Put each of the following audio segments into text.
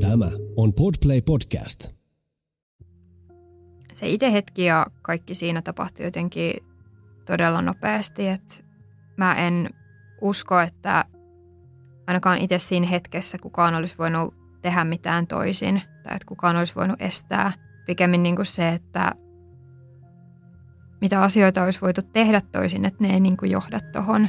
Tämä on Podplay Podcast. Se itse hetki ja kaikki siinä tapahtui jotenkin todella nopeasti, että mä en usko, että ainakaan itse siinä hetkessä kukaan olisi voinut tehdä mitään toisin tai että kukaan olisi voinut estää. Pikemmin niin kuin se, että mitä asioita olisi voitu tehdä toisin, että ne ei niin kuin johda tuohon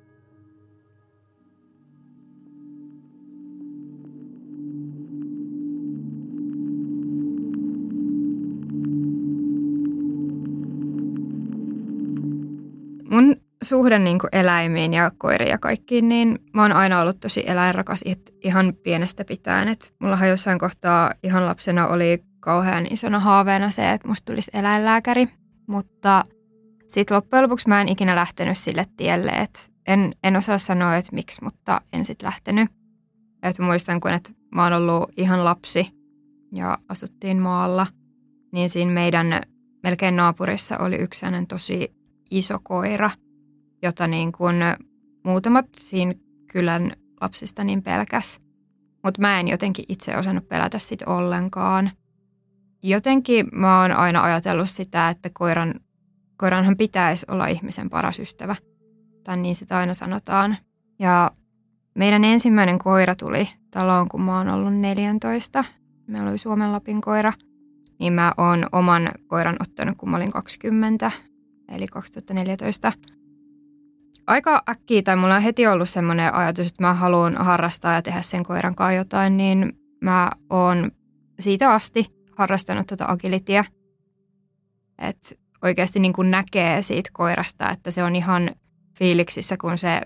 suhde niin kuin eläimiin ja koiriin ja kaikkiin, niin mä oon aina ollut tosi eläinrakas ihan pienestä pitäen. Et mullahan jossain kohtaa ihan lapsena oli kauhean isona haaveena se, että musta tulisi eläinlääkäri. Mutta sitten loppujen lopuksi mä en ikinä lähtenyt sille tielle, että en, en osaa sanoa, että miksi, mutta en sitten lähtenyt. Et muistan, kun et mä oon ollut ihan lapsi ja asuttiin maalla, niin siinä meidän melkein naapurissa oli yksi tosi iso koira, jota niin kuin muutamat siinä kylän lapsista niin pelkäs. Mutta mä en jotenkin itse osannut pelätä sitä ollenkaan. Jotenkin mä oon aina ajatellut sitä, että koiran, koiranhan pitäisi olla ihmisen paras ystävä. Tai niin sitä aina sanotaan. Ja meidän ensimmäinen koira tuli taloon, kun mä oon ollut 14. Meillä oli Suomen Lapin koira. Niin mä oon oman koiran ottanut, kun mä olin 20 eli 2014. Aika äkkiä, tai mulla on heti ollut semmoinen ajatus, että mä haluan harrastaa ja tehdä sen koiran kanssa jotain, niin mä oon siitä asti harrastanut tuota agilitia. Että oikeasti niin kuin näkee siitä koirasta, että se on ihan fiiliksissä, kun se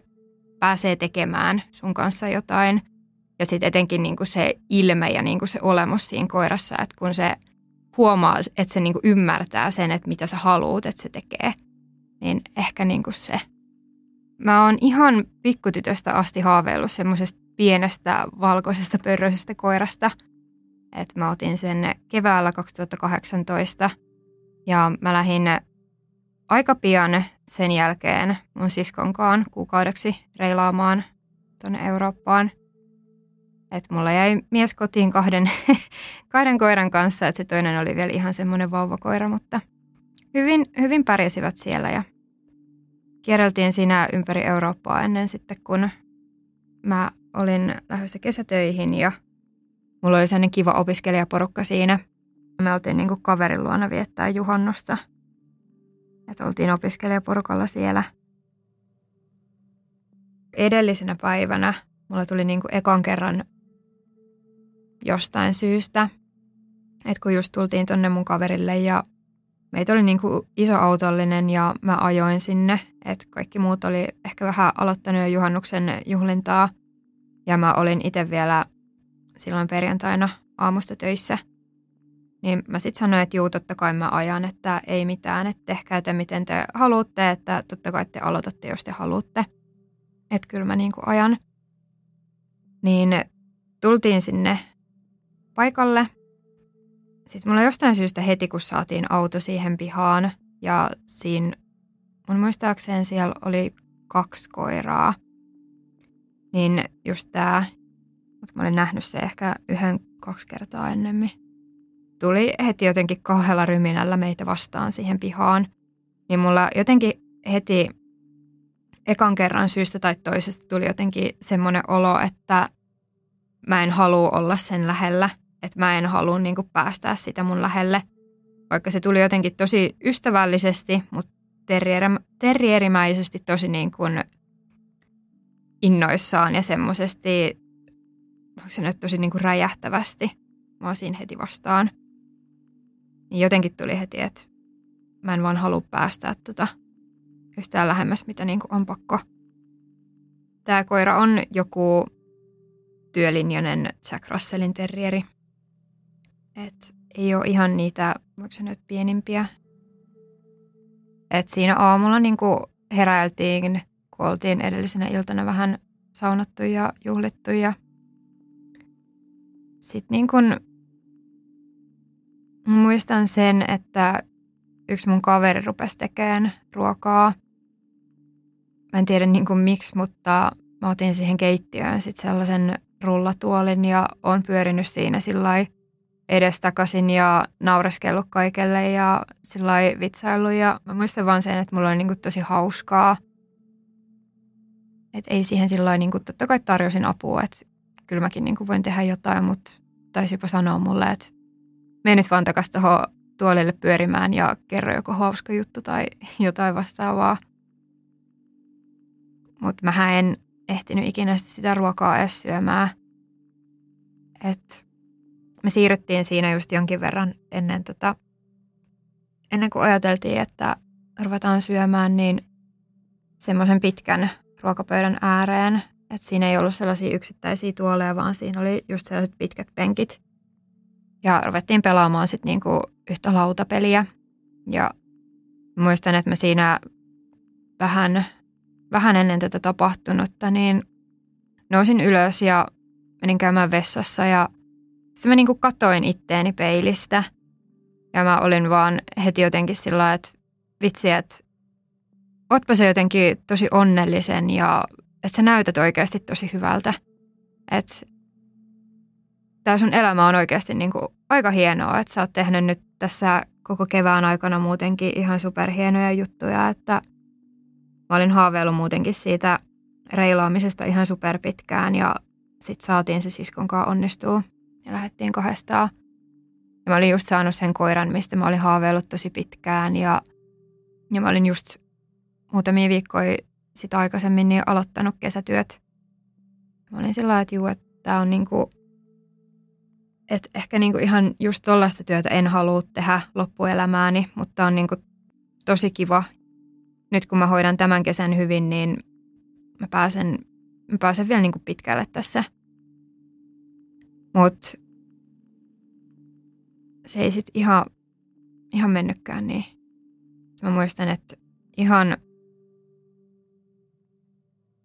pääsee tekemään sun kanssa jotain. Ja sitten etenkin niin kuin se ilme ja niin kuin se olemus siinä koirassa, että kun se huomaa, että se niinku ymmärtää sen, että mitä sä haluut, että se tekee, niin ehkä niinku se. Mä oon ihan pikkutytöstä asti haaveillut semmoisesta pienestä valkoisesta pörröisestä koirasta. että mä otin sen keväällä 2018 ja mä lähdin aika pian sen jälkeen mun siskonkaan kuukaudeksi reilaamaan tuonne Eurooppaan – että mulla jäi mies kotiin kahden, kahden koiran kanssa, että se toinen oli vielä ihan semmoinen vauvakoira, mutta hyvin, hyvin pärjäsivät siellä ja kierreltiin siinä ympäri Eurooppaa ennen sitten, kun mä olin lähdössä kesätöihin ja mulla oli sellainen kiva opiskelijaporukka siinä. Me oltiin niin kaverin luona viettää juhannusta. Että oltiin opiskelijaporukalla siellä. Edellisenä päivänä mulla tuli niin ekan kerran jostain syystä. Että kun just tultiin tonne mun kaverille ja meitä oli niin kuin iso autollinen ja mä ajoin sinne. Että kaikki muut oli ehkä vähän aloittanut jo juhannuksen juhlintaa. Ja mä olin itse vielä silloin perjantaina aamusta töissä. Niin mä sitten sanoin, että juu, totta kai mä ajan, että ei mitään, että tehkää te miten te haluatte, että totta kai te aloitatte, jos te haluatte. Että kyllä mä niin kuin ajan. Niin tultiin sinne paikalle. Sitten mulla jostain syystä heti, kun saatiin auto siihen pihaan ja siinä mun muistaakseen siellä oli kaksi koiraa, niin just tää, mutta mä olin nähnyt se ehkä yhden kaksi kertaa ennemmin. Tuli heti jotenkin kahdella ryminällä meitä vastaan siihen pihaan. Niin mulla jotenkin heti ekan kerran syystä tai toisesta tuli jotenkin semmoinen olo, että mä en halua olla sen lähellä – että mä en halua niin kuin päästää sitä mun lähelle. Vaikka se tuli jotenkin tosi ystävällisesti, mutta terrierimäisesti tosi niin kuin innoissaan ja semmoisesti, onko se nyt tosi niin kuin räjähtävästi. mä siinä heti vastaan. Niin jotenkin tuli heti, että mä en vaan halua päästää tota yhtään lähemmäs, mitä niin kuin on pakko. Tämä koira on joku työlinjainen Jack Russellin terrieri. Et ei ole ihan niitä, voiko sanoa, pienimpiä. Et siinä aamulla niin kuin heräiltiin, kun oltiin edellisenä iltana vähän saunattu ja juhlittu. Ja sitten niin kuin muistan sen, että yksi mun kaveri rupesi tekemään ruokaa. Mä en tiedä niin kuin miksi, mutta mä otin siihen keittiöön sitten sellaisen rullatuolin ja on pyörinyt siinä sillä edestakaisin ja naureskellut kaikelle ja sillä vitsailu. Ja mä muistan vaan sen, että mulla oli niin tosi hauskaa. Että ei siihen sillä niin totta kai tarjosin apua, että kyllä mäkin niin kuin voin tehdä jotain, mutta taisipa sanoa mulle, että mene nyt vaan takaisin tuohon tuolille pyörimään ja kerro joku hauska juttu tai jotain vastaavaa. Mutta mä en ehtinyt ikinä sitä ruokaa edes syömään. Et me siirryttiin siinä just jonkin verran ennen, tota, ennen kuin ajateltiin, että ruvetaan syömään, niin semmoisen pitkän ruokapöydän ääreen. Että siinä ei ollut sellaisia yksittäisiä tuoleja, vaan siinä oli just sellaiset pitkät penkit. Ja ruvettiin pelaamaan sitten niinku yhtä lautapeliä. Ja muistan, että mä siinä vähän, vähän ennen tätä tapahtunutta, niin nousin ylös ja menin käymään vessassa ja sitten mä niinku katoin itteeni peilistä. Ja mä olin vaan heti jotenkin sillä että vitsi, että ootpa se jotenkin tosi onnellisen ja että sä näytät oikeasti tosi hyvältä. Että tämä sun elämä on oikeasti niin kuin aika hienoa, että sä oot tehnyt nyt tässä koko kevään aikana muutenkin ihan superhienoja juttuja, että mä olin haaveillut muutenkin siitä reilaamisesta ihan superpitkään ja sitten saatiin se siskon kanssa onnistua ja lähdettiin kahdestaan. Ja mä olin just saanut sen koiran, mistä mä olin haaveillut tosi pitkään ja, ja mä olin just muutamia viikkoja sitä aikaisemmin niin aloittanut kesätyöt. Mä olin sillä että juu, että tämä on niinku, että ehkä niinku ihan just tollaista työtä en halua tehdä loppuelämääni, mutta on niinku tosi kiva. Nyt kun mä hoidan tämän kesän hyvin, niin mä pääsen, mä pääsen vielä niinku pitkälle tässä. Mutta se ei sitten ihan, ihan mennytkään niin. Mä muistan, että ihan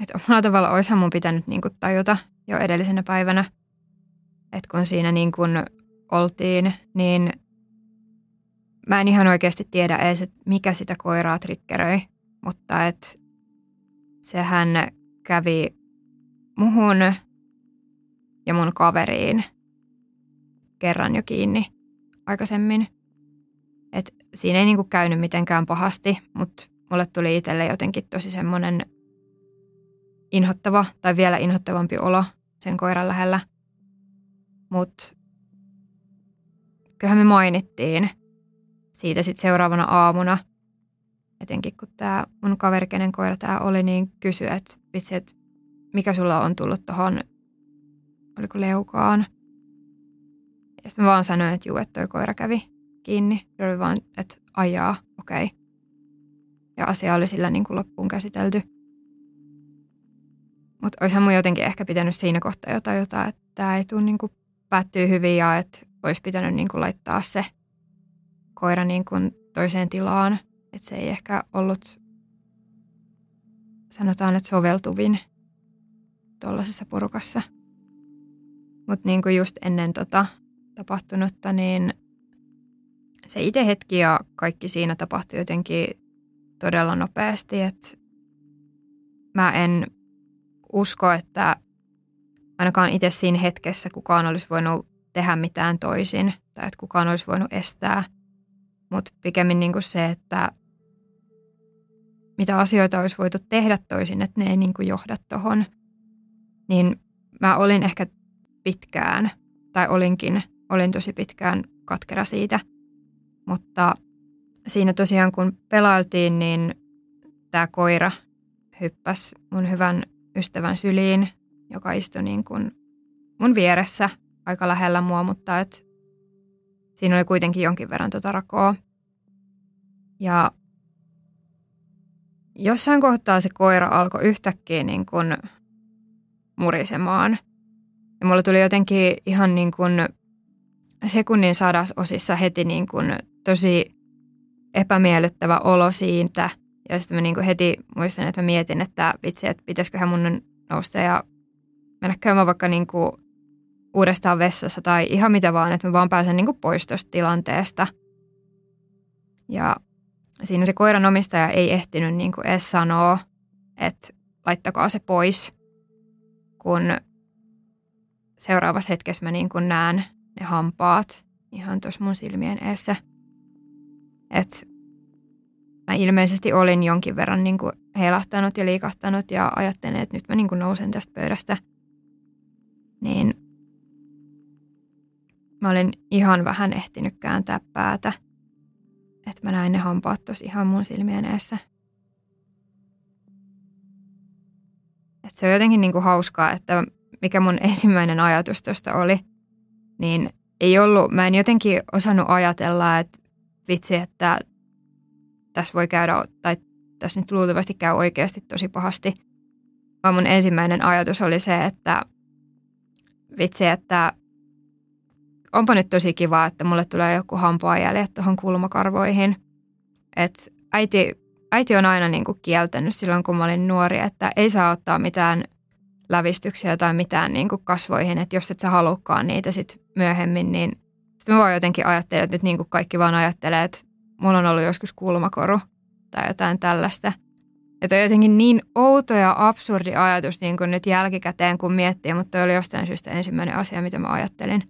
että omalla tavalla olisihan mun pitänyt niin kuin tajuta jo edellisenä päivänä, että kun siinä niin kuin oltiin, niin mä en ihan oikeasti tiedä edes, että mikä sitä koiraa triggeröi, mutta että sehän kävi muhun ja mun kaveriin kerran jo kiinni aikaisemmin. Et siinä ei niinku käynyt mitenkään pahasti, mutta mulle tuli itselle jotenkin tosi semmoinen inhottava tai vielä inhottavampi olo sen koiran lähellä. Mutta kyllähän me mainittiin siitä sitten seuraavana aamuna, etenkin kun tämä mun kaveri, kenen koira tämä oli, niin kysyi, että että mikä sulla on tullut tuohon, oliko leukaan. Ja sitten mä vaan sanoin, että juu, että toi koira kävi kiinni. Se oli vaan, että ajaa, okei. Okay. Ja asia oli sillä niin kuin loppuun käsitelty. Mutta olisihan mun jotenkin ehkä pitänyt siinä kohtaa jotain, jota, että tämä ei tule niin kuin päättyy hyvin ja että olisi pitänyt niin kuin laittaa se koira niin kuin toiseen tilaan. Että se ei ehkä ollut, sanotaan, että soveltuvin tuollaisessa porukassa. Mutta niin kuin just ennen tota tapahtunutta, niin se itse hetki ja kaikki siinä tapahtui jotenkin todella nopeasti, että mä en usko, että ainakaan itse siinä hetkessä kukaan olisi voinut tehdä mitään toisin tai että kukaan olisi voinut estää. Mutta pikemmin niin kuin se, että mitä asioita olisi voitu tehdä toisin, että ne ei niin johda tuohon. Niin mä olin ehkä pitkään, tai olinkin, olin tosi pitkään katkera siitä. Mutta siinä tosiaan kun pelailtiin, niin tämä koira hyppäsi mun hyvän ystävän syliin, joka istui niin kuin mun vieressä aika lähellä mua, mutta et siinä oli kuitenkin jonkin verran tota rakoa. Ja jossain kohtaa se koira alkoi yhtäkkiä niin kuin murisemaan. Ja mulla tuli jotenkin ihan niin kuin sekunnin sadasosissa heti niin kuin tosi epämiellyttävä olo siitä. Ja sitten mä niin kuin heti muistan, että mä mietin, että vitsi, että pitäisiköhän mun nousta ja mennä käymään vaikka niin kuin uudestaan vessassa tai ihan mitä vaan, että mä vaan pääsen niin kuin pois tuosta tilanteesta. Ja siinä se koiran omistaja ei ehtinyt niin kuin edes sanoa, että laittakaa se pois, kun seuraavassa hetkessä mä niin kuin näen ne hampaat ihan tuossa mun silmien eessä. Että mä ilmeisesti olin jonkin verran niin kuin heilahtanut ja liikahtanut ja ajattelin, että nyt mä niin kuin nousen tästä pöydästä. Niin mä olin ihan vähän ehtinyt kääntää päätä – että mä näin ne hampaat tosi ihan mun silmien eessä. Et se on jotenkin niinku hauskaa, että mikä mun ensimmäinen ajatus tuosta oli, niin ei ollut, mä en jotenkin osannut ajatella, että vitsi, että tässä voi käydä, tai tässä nyt luultavasti käy oikeasti tosi pahasti. Vaan mun ensimmäinen ajatus oli se, että vitsi, että onpa nyt tosi kiva, että mulle tulee joku hampaajäljet tuohon kulmakarvoihin. Et äiti, äiti on aina niin kuin kieltänyt silloin, kun mä olin nuori, että ei saa ottaa mitään lävistyksiä tai mitään niin kuin kasvoihin, että jos et sä halukkaan niitä sitten myöhemmin, niin sitten mä vaan jotenkin ajattelen, että nyt niin kuin kaikki vaan ajattelee, että mulla on ollut joskus kulmakoru tai jotain tällaista. Että on jotenkin niin outo ja absurdi ajatus niin kuin nyt jälkikäteen, kun miettii, mutta toi oli jostain syystä ensimmäinen asia, mitä mä ajattelin.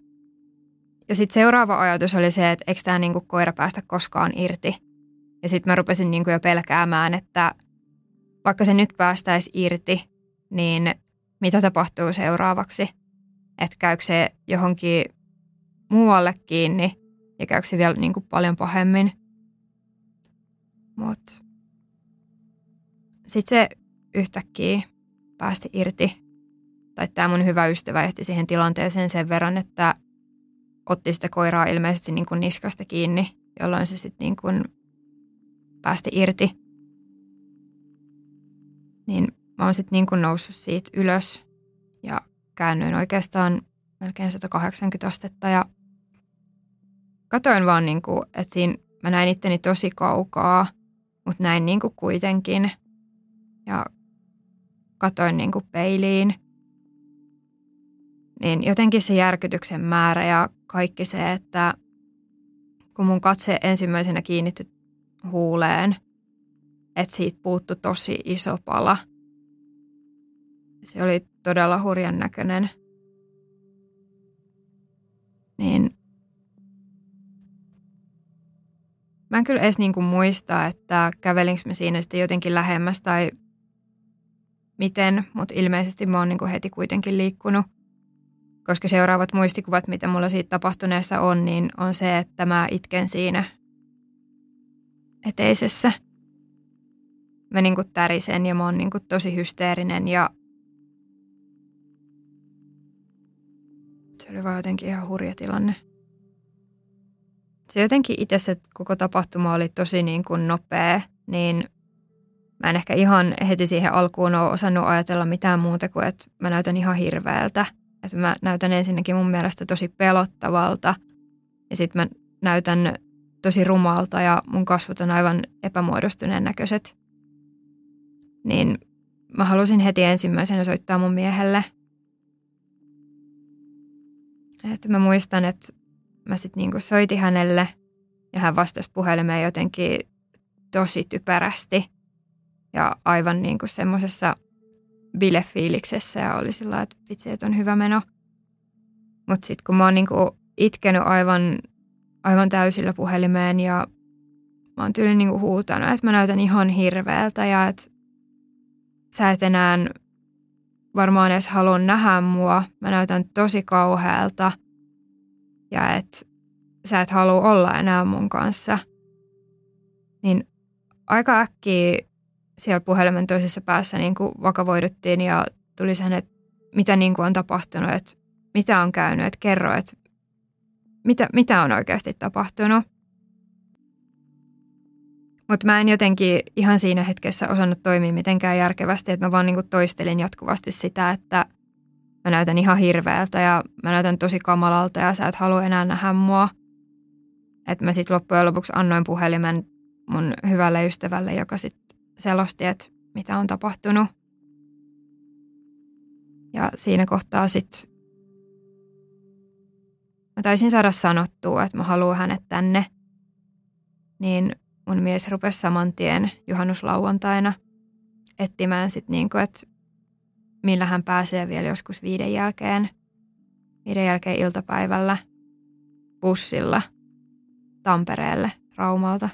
Ja sitten seuraava ajatus oli se, että eikö tämä niinku koira päästä koskaan irti. Ja sitten mä rupesin niinku jo pelkäämään, että vaikka se nyt päästäisi irti, niin mitä tapahtuu seuraavaksi? Että käykö se johonkin muualle kiinni ja käykö se vielä niinku paljon pahemmin. Mutta sitten se yhtäkkiä päästi irti. Tai tämä mun hyvä ystävä ehti siihen tilanteeseen sen verran, että otti sitä koiraa ilmeisesti niin kuin niskasta kiinni, jolloin se sitten niin kuin päästi irti. Niin mä oon sitten niin noussut siitä ylös ja käännyin oikeastaan melkein 180 astetta ja katoin vaan, niin kuin, että siinä mä näin itteni tosi kaukaa, mutta näin niin kuin kuitenkin ja katoin niin kuin peiliin. Niin jotenkin se järkytyksen määrä ja kaikki se, että kun mun katse ensimmäisenä kiinnittyi huuleen, että siitä puuttu tosi iso pala. Se oli todella hurjan näköinen. Niin mä en kyllä edes niinku muista, että kävelinkö mä siinä sitten jotenkin lähemmäs tai miten, mutta ilmeisesti mä oon niinku heti kuitenkin liikkunut – koska seuraavat muistikuvat, mitä mulla siitä tapahtuneessa on, niin on se, että mä itken siinä eteisessä. Mä niin tärisen ja mä oon niin tosi hysteerinen ja oli vaan jotenkin ihan hurja tilanne. Se jotenkin itse se koko tapahtuma oli tosi niin kuin nopea, niin mä en ehkä ihan heti siihen alkuun ole osannut ajatella mitään muuta kuin, että mä näytän ihan hirveältä – että mä näytän ensinnäkin mun mielestä tosi pelottavalta ja sitten mä näytän tosi rumalta ja mun kasvot on aivan epämuodostuneen näköiset. Niin mä halusin heti ensimmäisenä soittaa mun miehelle. Että mä muistan, että mä sitten niinku soitin hänelle ja hän vastasi puhelimeen jotenkin tosi typerästi ja aivan niinku semmoisessa bilefiiliksessä ja oli sillä että vitsi, että on hyvä meno. Mutta sitten kun mä oon niinku itkenyt aivan, aivan täysillä puhelimeen ja mä oon tyyli niinku huutanut, että mä näytän ihan hirveältä ja että sä et enää varmaan edes halua nähdä mua. Mä näytän tosi kauhealta ja että sä et halua olla enää mun kanssa. Niin aika äkkiä siellä puhelimen toisessa päässä niin kuin vakavoiduttiin ja tuli sen, että mitä niin kuin on tapahtunut, että mitä on käynyt, että kerro, että mitä, mitä on oikeasti tapahtunut. Mutta mä en jotenkin ihan siinä hetkessä osannut toimia mitenkään järkevästi, että mä vaan niinku toistelin jatkuvasti sitä, että mä näytän ihan hirveältä ja mä näytän tosi kamalalta ja sä et halua enää nähdä mua. Että mä sitten loppujen lopuksi annoin puhelimen mun hyvälle ystävälle, joka sitten selosti, että mitä on tapahtunut. Ja siinä kohtaa sitten mä taisin saada sanottua, että mä haluan hänet tänne. Niin mun mies rupesi saman tien juhannuslauantaina etsimään sitten niinku, että millä hän pääsee vielä joskus viiden jälkeen, viiden jälkeen iltapäivällä bussilla Tampereelle Raumalta.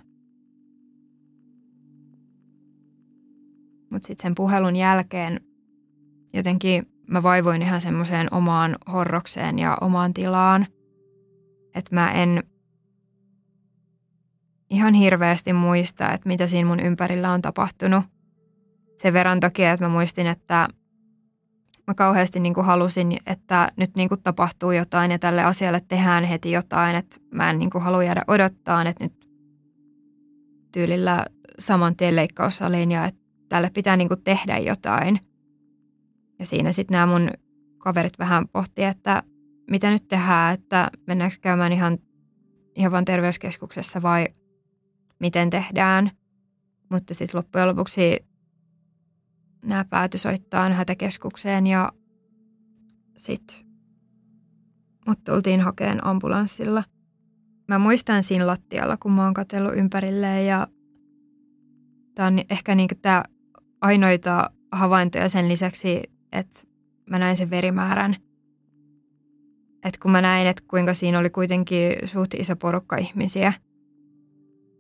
Mutta sitten sen puhelun jälkeen jotenkin mä vaivoin ihan semmoiseen omaan horrokseen ja omaan tilaan. Että mä en ihan hirveästi muista, että mitä siinä mun ympärillä on tapahtunut. Sen verran toki, että mä muistin, että mä kauheasti niin kuin halusin, että nyt niin kuin tapahtuu jotain ja tälle asialle tehdään heti jotain. Että mä en niin kuin halua jäädä odottaa, että nyt tyylillä saman tien leikkaussaliin ja että tälle pitää niin kuin tehdä jotain. Ja siinä sitten nämä mun kaverit vähän pohti, että mitä nyt tehdään, että mennäänkö käymään ihan, ihan vaan terveyskeskuksessa vai miten tehdään. Mutta sitten loppujen lopuksi nämä pääty soittaa hätäkeskukseen ja sitten mut tultiin hakeen ambulanssilla. Mä muistan siinä lattialla, kun mä oon katsellut ympärilleen ja tämä on ehkä niin tämä ainoita havaintoja sen lisäksi, että mä näin sen verimäärän. Että kun mä näin, että kuinka siinä oli kuitenkin suht iso porukka ihmisiä,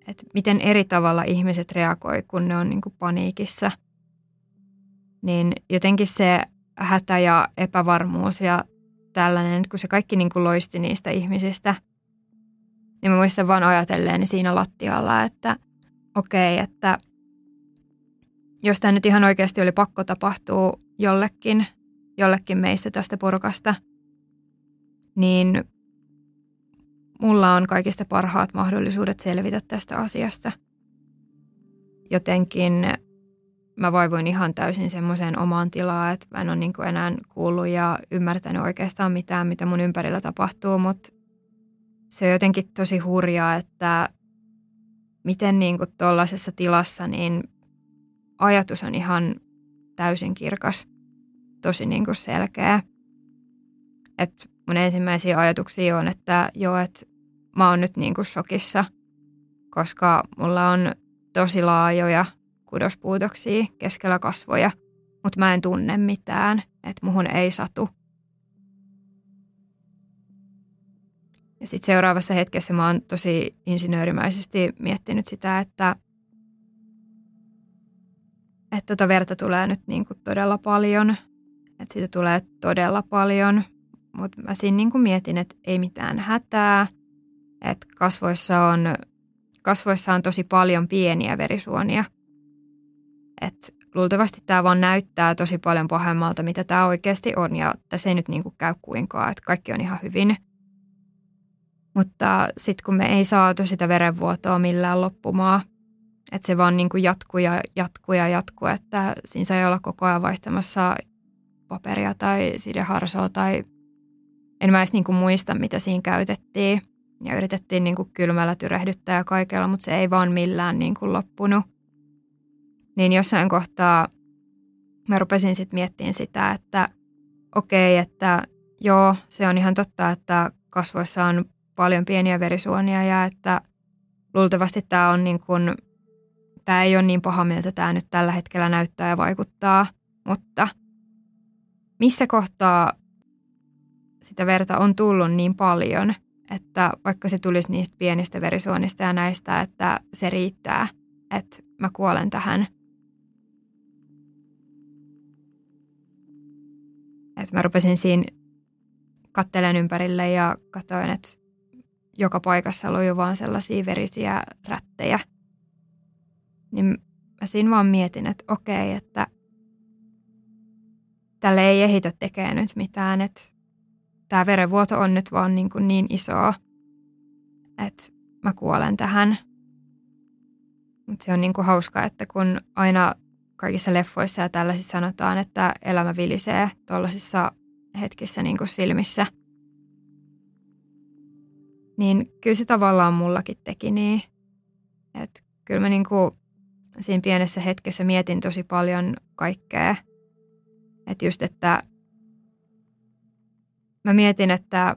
että miten eri tavalla ihmiset reagoi, kun ne on niin kuin paniikissa – niin jotenkin se hätä ja epävarmuus ja tällainen, kun se kaikki niin kuin loisti niistä ihmisistä, niin mä muistan vaan ajatelleeni siinä lattialla, että okei, okay, että jos tämä nyt ihan oikeasti oli pakko tapahtua jollekin, jollekin meistä tästä porukasta, niin mulla on kaikista parhaat mahdollisuudet selvitä tästä asiasta. Jotenkin mä vaivuin ihan täysin semmoiseen omaan tilaan, että mä en ole niin enää kuullut ja ymmärtänyt oikeastaan mitään, mitä mun ympärillä tapahtuu, mutta se on jotenkin tosi hurjaa, että miten niin tuollaisessa tilassa niin ajatus on ihan täysin kirkas, tosi niin kuin selkeä. Et mun ensimmäisiä ajatuksia on, että joo, että mä oon nyt niin kuin shokissa, koska mulla on tosi laajoja kudospuutoksia keskellä kasvoja, mutta mä en tunne mitään, että muhun ei satu. Ja sitten seuraavassa hetkessä mä oon tosi insinöörimäisesti miettinyt sitä, että että tota verta tulee nyt niin kuin todella paljon, että siitä tulee todella paljon, mutta mä siinä niin kuin mietin, että ei mitään hätää, että kasvoissa on, kasvoissa on tosi paljon pieniä verisuonia – että luultavasti tämä vaan näyttää tosi paljon pahemmalta, mitä tämä oikeasti on ja tässä ei nyt niin kuin käy kuinkaan, että kaikki on ihan hyvin. Mutta sitten kun me ei saatu sitä verenvuotoa millään loppumaan, että se vaan niin kuin jatkuu ja jatkuu ja jatkuu, että siinä sai olla koko ajan vaihtamassa paperia tai sideharsoa tai en mä edes niin kuin muista, mitä siinä käytettiin. Ja yritettiin niin kuin kylmällä tyrehdyttää ja kaikella, mutta se ei vaan millään niin kuin loppunut. Niin jossain kohtaa mä rupesin sitten miettimään sitä, että okei, okay, että joo, se on ihan totta, että kasvoissa on paljon pieniä verisuonia ja että luultavasti tämä on niin kuin, tämä ei ole niin paha, miltä tämä nyt tällä hetkellä näyttää ja vaikuttaa, mutta missä kohtaa sitä verta on tullut niin paljon, että vaikka se tulisi niistä pienistä verisuonista ja näistä, että se riittää, että mä kuolen tähän, että mä rupesin siinä kattelen ympärille ja katsoin, että joka paikassa oli vaan sellaisia verisiä rättejä. Niin mä siinä vaan mietin, että okei, että tälle ei ehitä tekemään nyt mitään, että tämä verenvuoto on nyt vaan niin, kuin niin isoa, että mä kuolen tähän. Mutta se on niin kuin hauskaa, että kun aina kaikissa leffoissa ja tällaisissa sanotaan, että elämä vilisee tuollaisissa hetkissä niin kuin silmissä, niin kyllä se tavallaan mullakin teki niin. Että kyllä mä niin kuin siinä pienessä hetkessä mietin tosi paljon kaikkea. Että just, että mä mietin, että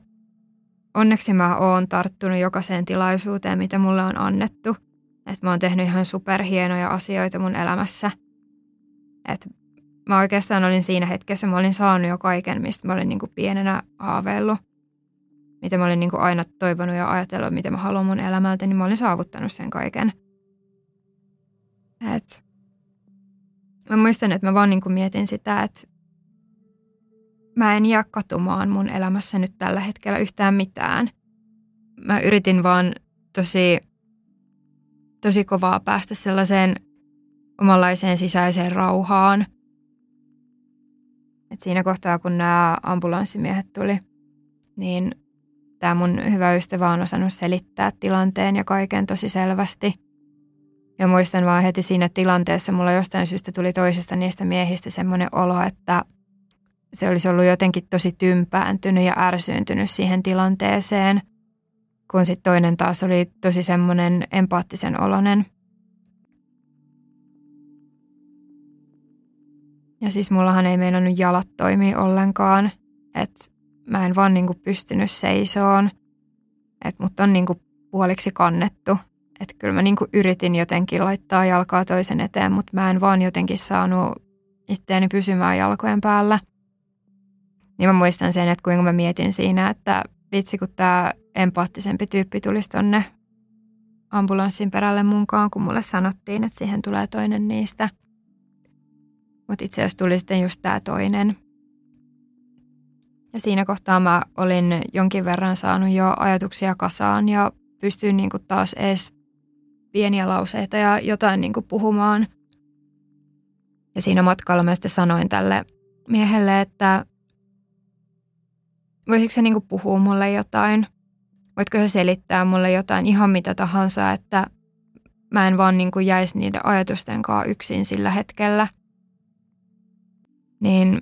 onneksi mä oon tarttunut jokaiseen tilaisuuteen, mitä mulle on annettu. Että mä oon tehnyt ihan superhienoja asioita mun elämässä. Että mä oikeastaan olin siinä hetkessä, mä olin saanut jo kaiken, mistä mä olin niin kuin pienenä haaveillut. Mitä mä olin niin kuin aina toivonut ja ajatellut, mitä mä haluan mun elämältä, niin mä olin saavuttanut sen kaiken. Et mä muistan, että mä vaan niin kuin mietin sitä, että mä en jää katumaan mun elämässä nyt tällä hetkellä yhtään mitään. Mä yritin vaan tosi, tosi kovaa päästä sellaiseen omanlaiseen sisäiseen rauhaan. Et siinä kohtaa, kun nämä ambulanssimiehet tuli, niin tämä mun hyvä ystävä on osannut selittää tilanteen ja kaiken tosi selvästi. Ja muistan vaan heti siinä tilanteessa, mulla jostain syystä tuli toisesta niistä miehistä semmoinen olo, että – se olisi ollut jotenkin tosi tympääntynyt ja ärsyyntynyt siihen tilanteeseen, kun sitten toinen taas oli tosi semmoinen empaattisen olonen. Ja siis mullahan ei meinannut jalat toimia ollenkaan, että mä en vaan niinku pystynyt seisoon, että mut on niinku puoliksi kannettu. Että kyllä mä niinku yritin jotenkin laittaa jalkaa toisen eteen, mutta mä en vaan jotenkin saanut itteeni pysymään jalkojen päällä – niin mä muistan sen, että kuinka mä mietin siinä, että vitsi kun tämä empaattisempi tyyppi tulisi tonne ambulanssin perälle munkaan, kun mulle sanottiin, että siihen tulee toinen niistä. Mutta itse asiassa tuli sitten just tämä toinen. Ja siinä kohtaa mä olin jonkin verran saanut jo ajatuksia kasaan ja pystyin niinku taas edes pieniä lauseita ja jotain niinku puhumaan. Ja siinä matkalla mä sitten sanoin tälle miehelle, että voisiko se niinku puhua mulle jotain? Voitko se selittää mulle jotain ihan mitä tahansa, että mä en vaan niinku jäisi niiden ajatusten kanssa yksin sillä hetkellä. Niin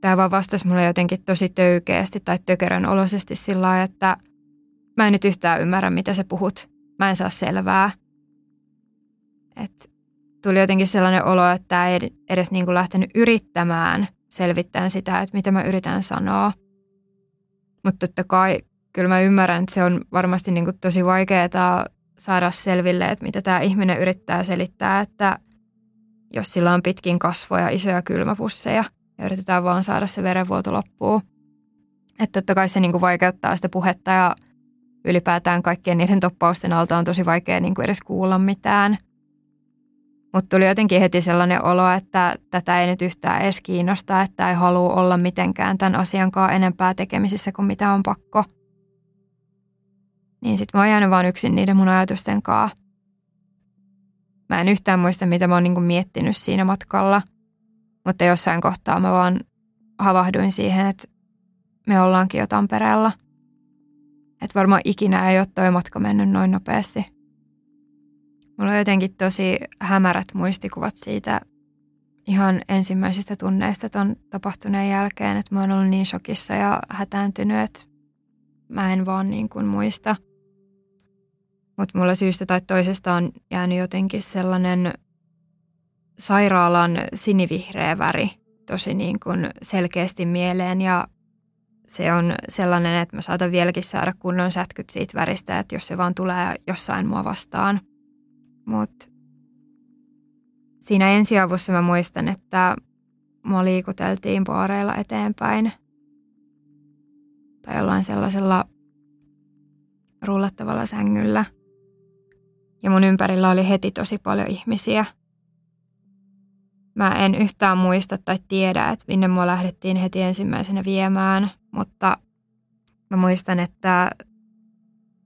tämä vaan vastasi mulle jotenkin tosi töykeästi tai tökerön olosesti sillä että mä en nyt yhtään ymmärrä, mitä sä puhut. Mä en saa selvää. Et tuli jotenkin sellainen olo, että ei edes niin kuin lähtenyt yrittämään selvittämään sitä, että mitä mä yritän sanoa – mutta totta kai kyllä mä ymmärrän, että se on varmasti niin kuin tosi vaikeaa saada selville, että mitä tämä ihminen yrittää selittää, että jos sillä on pitkin kasvoja isoja kylmäpusseja ja yritetään vaan saada se verenvuoto loppuun. Että totta kai se niin kuin vaikeuttaa sitä puhetta ja ylipäätään kaikkien niiden toppausten alta on tosi vaikea niin kuin edes kuulla mitään – mutta tuli jotenkin heti sellainen olo, että tätä ei nyt yhtään edes kiinnosta, että ei halua olla mitenkään tämän asian kanssa enempää tekemisissä kuin mitä on pakko. Niin sitten mä oon jäänyt vaan yksin niiden mun ajatusten kanssa. Mä en yhtään muista, mitä mä oon niinku miettinyt siinä matkalla, mutta jossain kohtaa mä vaan havahduin siihen, että me ollaankin jo Tampereella. Että varmaan ikinä ei ole toi matka mennyt noin nopeasti. Mulla on jotenkin tosi hämärät muistikuvat siitä ihan ensimmäisistä tunneista ton tapahtuneen jälkeen, että mä oon ollut niin shokissa ja hätääntynyt, että mä en vaan niin kuin muista. Mutta mulla syystä tai toisesta on jäänyt jotenkin sellainen sairaalan sinivihreä väri tosi niin kuin selkeästi mieleen ja se on sellainen, että mä saatan vieläkin saada kunnon sätkyt siitä väristä, että jos se vaan tulee jossain mua vastaan – mutta siinä ensiavussa mä muistan, että mua liikuteltiin paareilla eteenpäin. Tai jollain sellaisella rullattavalla sängyllä. Ja mun ympärillä oli heti tosi paljon ihmisiä. Mä en yhtään muista tai tiedä, että minne mua lähdettiin heti ensimmäisenä viemään, mutta mä muistan, että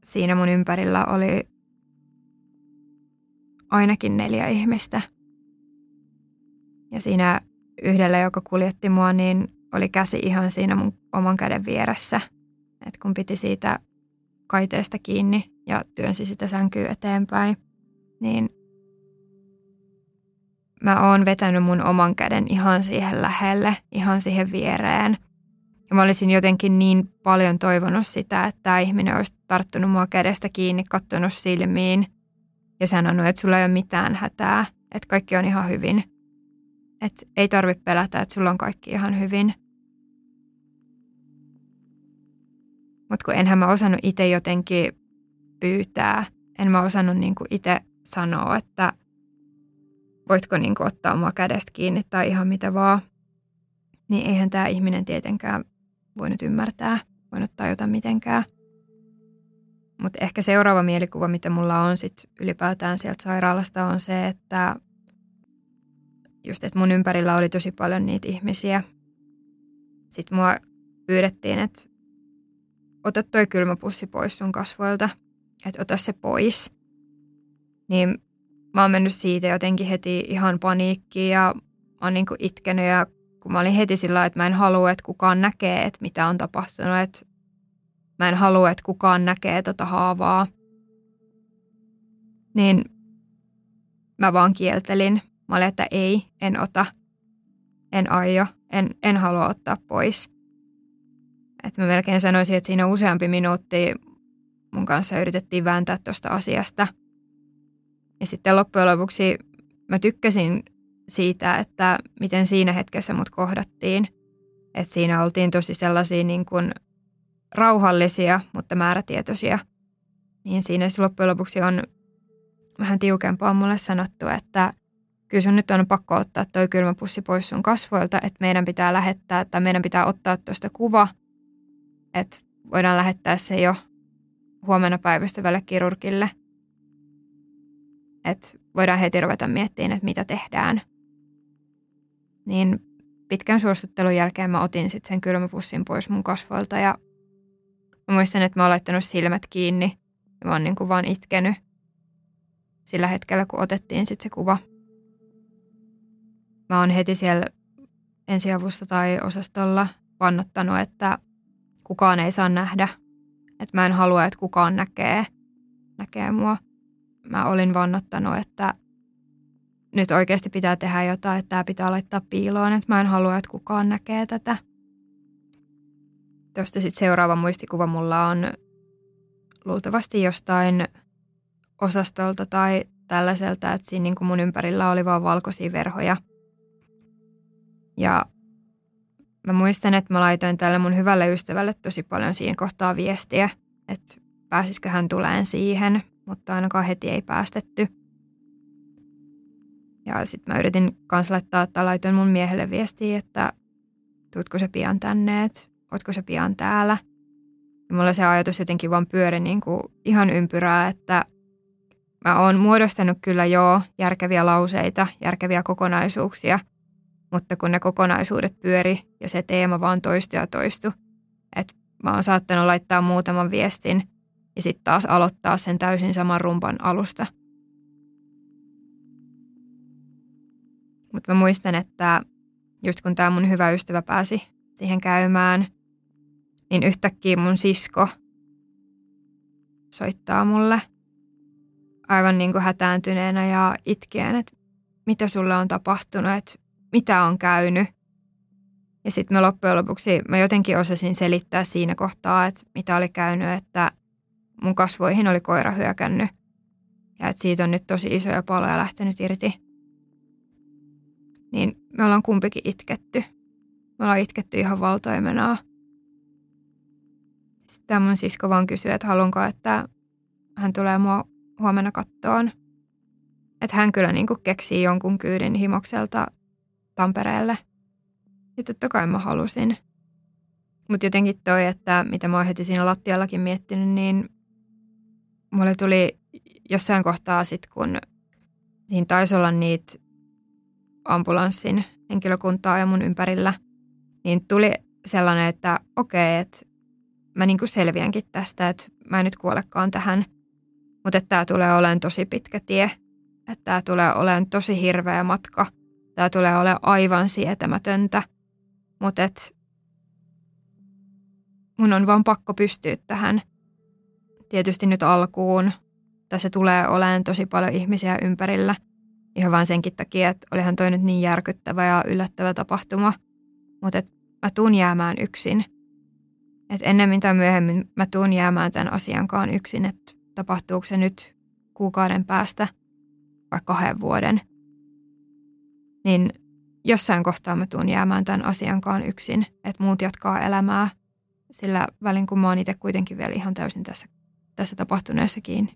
siinä mun ympärillä oli ainakin neljä ihmistä. Ja siinä yhdellä, joka kuljetti mua, niin oli käsi ihan siinä mun oman käden vieressä. että kun piti siitä kaiteesta kiinni ja työnsi sitä sänkyä eteenpäin, niin mä oon vetänyt mun oman käden ihan siihen lähelle, ihan siihen viereen. Ja mä olisin jotenkin niin paljon toivonut sitä, että tämä ihminen olisi tarttunut mua kädestä kiinni, kattonut silmiin ja sanonut, että sulla ei ole mitään hätää, että kaikki on ihan hyvin. Että ei tarvitse pelätä, että sulla on kaikki ihan hyvin. Mutta kun enhän mä osannut itse jotenkin pyytää, en mä osannut niinku itse sanoa, että voitko niinku ottaa mua kädestä kiinni tai ihan mitä vaan, niin eihän tämä ihminen tietenkään voinut ymmärtää, voinut tajuta mitenkään. Mutta ehkä seuraava mielikuva, mitä mulla on sit ylipäätään sieltä sairaalasta, on se, että just, että mun ympärillä oli tosi paljon niitä ihmisiä. Sitten mua pyydettiin, että ota toi kylmäpussi pois sun kasvoilta, että ota se pois. Niin mä oon mennyt siitä jotenkin heti ihan paniikkiin ja mä oon niinku itkenyt ja kun mä olin heti sillä että mä en halua, että kukaan näkee, että mitä on tapahtunut, että mä en halua, että kukaan näkee tota haavaa. Niin mä vaan kieltelin. Mä olin, että ei, en ota, en aio, en, en halua ottaa pois. Et mä melkein sanoisin, että siinä useampi minuutti mun kanssa yritettiin vääntää tuosta asiasta. Ja sitten loppujen lopuksi mä tykkäsin siitä, että miten siinä hetkessä mut kohdattiin. Että siinä oltiin tosi sellaisia niin kuin rauhallisia, mutta määrätietoisia. Niin siinä loppujen lopuksi on vähän tiukempaa mulle sanottu, että kyllä sun nyt on pakko ottaa toi kylmäpussi pois sun kasvoilta, että meidän pitää lähettää, tai meidän pitää ottaa tuosta kuva, että voidaan lähettää se jo huomenna päivystävälle kirurgille. Että voidaan heti ruveta miettimään, että mitä tehdään. Niin pitkän suostuttelun jälkeen mä otin sitten sen kylmäpussin pois mun kasvoilta ja mä muistan, että mä oon laittanut silmät kiinni ja mä oon niin kuin vaan itkenyt sillä hetkellä, kun otettiin sitten se kuva. Mä oon heti siellä ensiavusta tai osastolla vannottanut, että kukaan ei saa nähdä. Että mä en halua, että kukaan näkee, näkee mua. Mä olin vannottanut, että nyt oikeasti pitää tehdä jotain, että tämä pitää laittaa piiloon, että mä en halua, että kukaan näkee tätä. Tuosta sitten seuraava muistikuva mulla on luultavasti jostain osastolta tai tällaiselta, että siinä niin kuin mun ympärillä oli vaan valkoisia verhoja. Ja mä muistan, että mä laitoin tälle mun hyvälle ystävälle tosi paljon siinä kohtaa viestiä, että pääsisikö hän tuleen siihen, mutta ainakaan heti ei päästetty. Ja sitten mä yritin kans laittaa, että laitoin mun miehelle viestiä, että tuutko se pian tänne, että ootko se pian täällä. Ja mulla se ajatus jotenkin vaan pyöri niin kuin ihan ympyrää, että mä oon muodostanut kyllä joo järkeviä lauseita, järkeviä kokonaisuuksia, mutta kun ne kokonaisuudet pyöri ja se teema vaan toistu ja toistu, että mä oon saattanut laittaa muutaman viestin ja sitten taas aloittaa sen täysin saman rumpan alusta – Mutta mä muistan, että just kun tämä mun hyvä ystävä pääsi siihen käymään, niin yhtäkkiä mun sisko soittaa mulle aivan niin kuin hätääntyneenä ja itkien, että mitä sulle on tapahtunut, että mitä on käynyt. Ja sitten mä loppujen lopuksi, mä jotenkin osasin selittää siinä kohtaa, että mitä oli käynyt, että mun kasvoihin oli koira hyökännyt. Ja että siitä on nyt tosi isoja paloja lähtenyt irti niin me ollaan kumpikin itketty. Me ollaan itketty ihan valtoimenaa. Sitten mun sisko vaan kysyy, että haluanko, että hän tulee mua huomenna kattoon. Että hän kyllä niin kuin keksii jonkun kyydin himokselta Tampereelle. Ja totta kai mä halusin. Mutta jotenkin toi, että mitä mä oon heti siinä lattiallakin miettinyt, niin mulle tuli jossain kohtaa sitten, kun siinä taisi olla niitä ambulanssin henkilökuntaa ja mun ympärillä, niin tuli sellainen, että okei, että mä niin kuin selviänkin tästä, että mä en nyt kuolekaan tähän, mutta että tämä tulee olemaan tosi pitkä tie, että tämä tulee olemaan tosi hirveä matka, tämä tulee olemaan aivan sietämätöntä, mutta että mun on vaan pakko pystyä tähän. Tietysti nyt alkuun tässä tulee olemaan tosi paljon ihmisiä ympärillä. Ihan vaan senkin takia, että olihan toi nyt niin järkyttävä ja yllättävä tapahtuma. Mutta mä tuun jäämään yksin. Et ennemmin tai myöhemmin mä tuun jäämään tämän asiankaan yksin, että tapahtuuko se nyt kuukauden päästä vai kahden vuoden. Niin jossain kohtaa mä tuun jäämään tämän asiankaan yksin, että muut jatkaa elämää sillä välin, kun mä oon itse kuitenkin vielä ihan täysin tässä, tässä tapahtuneessa kiinni.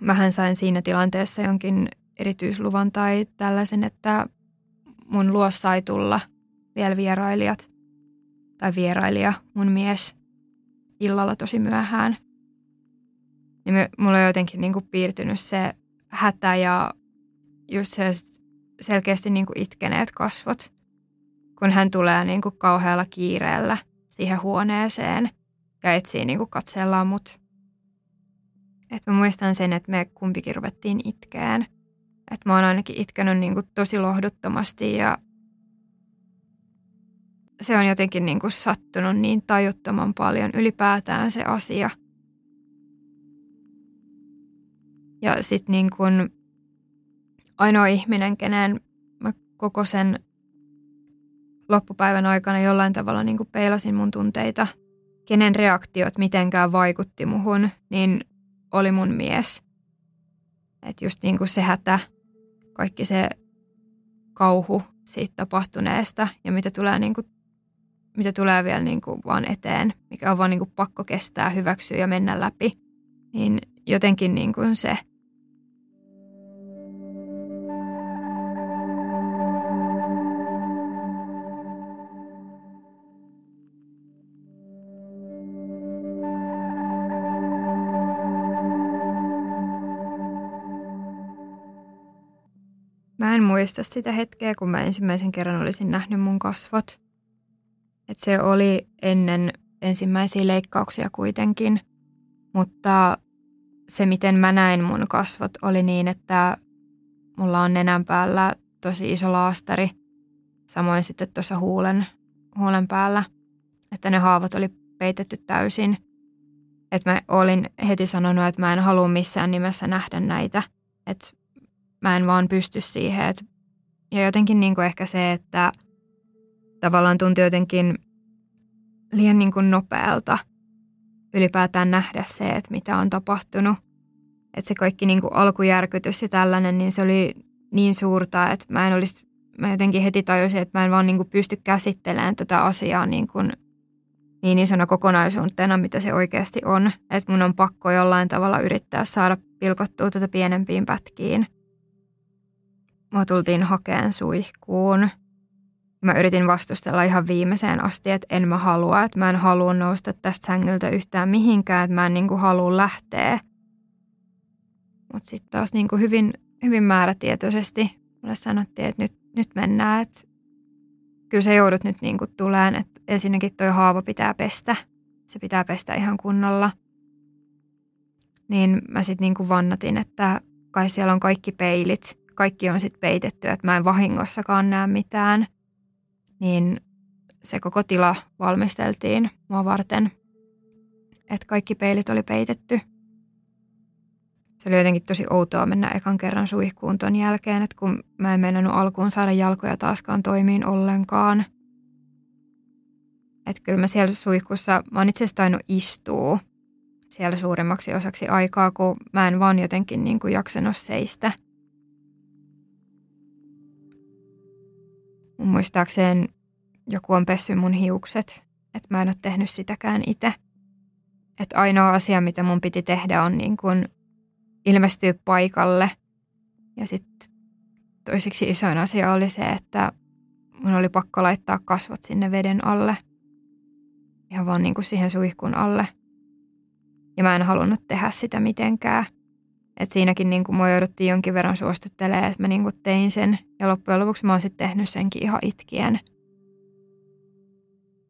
Mähän sain siinä tilanteessa jonkin erityisluvan tai tällaisen, että mun luossa ei tulla vielä vierailijat tai vierailija, mun mies, illalla tosi myöhään. Niin mulla on jotenkin niin kuin piirtynyt se hätä ja just se selkeästi niin kuin itkeneet kasvot, kun hän tulee niin kuin kauhealla kiireellä siihen huoneeseen ja etsii niin kuin katsellaan mut. Et mä muistan sen, että me kumpikin ruvettiin itkeen. Että mä oon ainakin itkenyt niin kuin tosi lohduttomasti ja se on jotenkin niin kuin sattunut niin tajuttoman paljon ylipäätään se asia. Ja sitten niin kuin ainoa ihminen, kenen mä koko sen loppupäivän aikana jollain tavalla niin kuin peilasin mun tunteita, kenen reaktiot mitenkään vaikutti muhun, niin oli mun mies. Että just niin kuin se hätä, kaikki se kauhu siitä tapahtuneesta ja mitä tulee, niin kuin, mitä tulee vielä niin kuin vaan eteen, mikä on vaan niin kuin pakko kestää, hyväksyä ja mennä läpi, niin jotenkin niin kuin se – Mä en muista sitä hetkeä, kun mä ensimmäisen kerran olisin nähnyt mun kasvot. Et se oli ennen ensimmäisiä leikkauksia kuitenkin, mutta se miten mä näin mun kasvot oli niin, että mulla on nenän päällä tosi iso laastari, samoin sitten tuossa huulen, huulen päällä, että ne haavat oli peitetty täysin. Että mä olin heti sanonut, että mä en halua missään nimessä nähdä näitä, että mä en vaan pysty siihen. Et, ja jotenkin niin kuin ehkä se, että tavallaan tuntui jotenkin liian niin kuin nopealta ylipäätään nähdä se, että mitä on tapahtunut. Että se kaikki niin kuin alkujärkytys ja tällainen, niin se oli niin suurta, että mä en olisi, mä jotenkin heti tajusin, että mä en vaan niin kuin pysty käsittelemään tätä asiaa niin, kuin niin isona kokonaisuutena, mitä se oikeasti on. Että mun on pakko jollain tavalla yrittää saada pilkottua tätä pienempiin pätkiin – Mua tultiin hakeen suihkuun. Mä yritin vastustella ihan viimeiseen asti, että en mä halua, että mä en halua nousta tästä sängyltä yhtään mihinkään, että mä en niin kuin halua lähteä. Mutta sitten taas niin kuin hyvin, hyvin määrätietoisesti mulle sanottiin, että nyt, nyt mennään, että kyllä se joudut nyt niin kuin tuleen, että ensinnäkin toi haava pitää pestä. Se pitää pestä ihan kunnolla. Niin mä sitten niin kuin vannotin, että kai siellä on kaikki peilit – kaikki on sitten peitetty, että mä en vahingossakaan näe mitään, niin se koko tila valmisteltiin mua varten, että kaikki peilit oli peitetty. Se oli jotenkin tosi outoa mennä ekan kerran suihkuun ton jälkeen, että kun mä en mennänyt alkuun saada jalkoja taaskaan toimiin ollenkaan. Että kyllä mä siellä suihkussa, mä oon itse asiassa istua siellä suurimmaksi osaksi aikaa, kun mä en vaan jotenkin niin kuin jaksanut seistä – Mun muistaakseen joku on pessy mun hiukset, että mä en ole tehnyt sitäkään itse. Että ainoa asia, mitä mun piti tehdä, on niin kuin ilmestyä paikalle. Ja sitten toiseksi isoin asia oli se, että mun oli pakko laittaa kasvot sinne veden alle. Ihan vaan niin kuin siihen suihkun alle. Ja mä en halunnut tehdä sitä mitenkään – et siinäkin niin kuin mua jouduttiin jonkin verran suostuttelemaan, että mä niin kuin tein sen. Ja loppujen lopuksi mä oon sitten tehnyt senkin ihan itkien.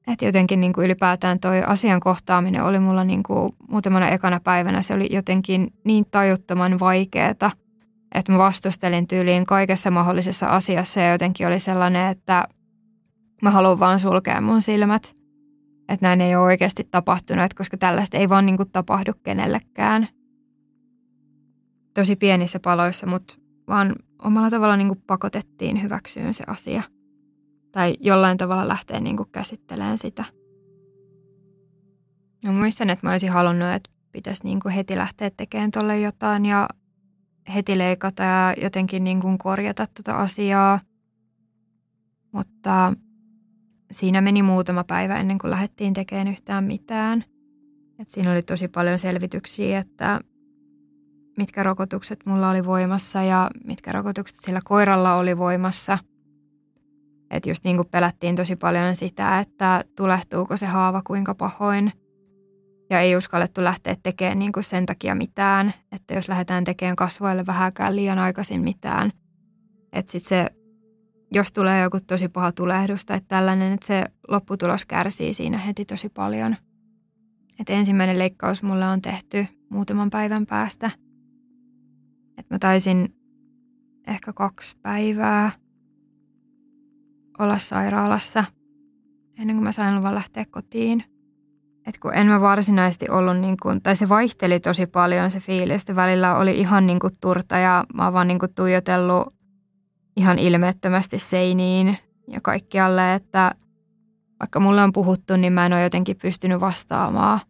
Et jotenkin niin kuin ylipäätään toi asian kohtaaminen oli mulla niin kuin muutamana ekana päivänä. Se oli jotenkin niin tajuttoman vaikeeta, että mä vastustelin tyyliin kaikessa mahdollisessa asiassa. Ja jotenkin oli sellainen, että mä haluan vaan sulkea mun silmät. että näin ei ole oikeasti tapahtunut, että koska tällaista ei vaan niin kuin tapahdu kenellekään. Tosi pienissä paloissa, mutta vaan omalla tavalla niin kuin pakotettiin hyväksyyn se asia. Tai jollain tavalla lähteä niin kuin käsittelemään sitä. Mä muistan, että mä olisin halunnut, että pitäisi niin kuin heti lähteä tekemään tolle jotain ja heti leikata ja jotenkin niin kuin korjata tuota asiaa. Mutta siinä meni muutama päivä ennen kuin lähdettiin tekemään yhtään mitään. Et siinä oli tosi paljon selvityksiä, että mitkä rokotukset mulla oli voimassa ja mitkä rokotukset sillä koiralla oli voimassa. Että just niin kuin pelättiin tosi paljon sitä, että tulehtuuko se haava kuinka pahoin. Ja ei uskallettu lähteä tekemään niin kuin sen takia mitään, että jos lähdetään tekemään kasvoille vähäkään liian aikaisin mitään, että sitten se, jos tulee joku tosi paha tulehdus tai tällainen, että se lopputulos kärsii siinä heti tosi paljon. Et ensimmäinen leikkaus mulle on tehty muutaman päivän päästä. Et mä taisin ehkä kaksi päivää olla sairaalassa ennen kuin mä sain luvan lähteä kotiin. Et kun en mä varsinaisesti ollut, niin kun, tai se vaihteli tosi paljon se fiilis. Välillä oli ihan niin kuin turta ja mä oon vaan niin kuin tuijotellut ihan ilmeettömästi seiniin ja kaikkialle, että vaikka mulle on puhuttu, niin mä en ole jotenkin pystynyt vastaamaan.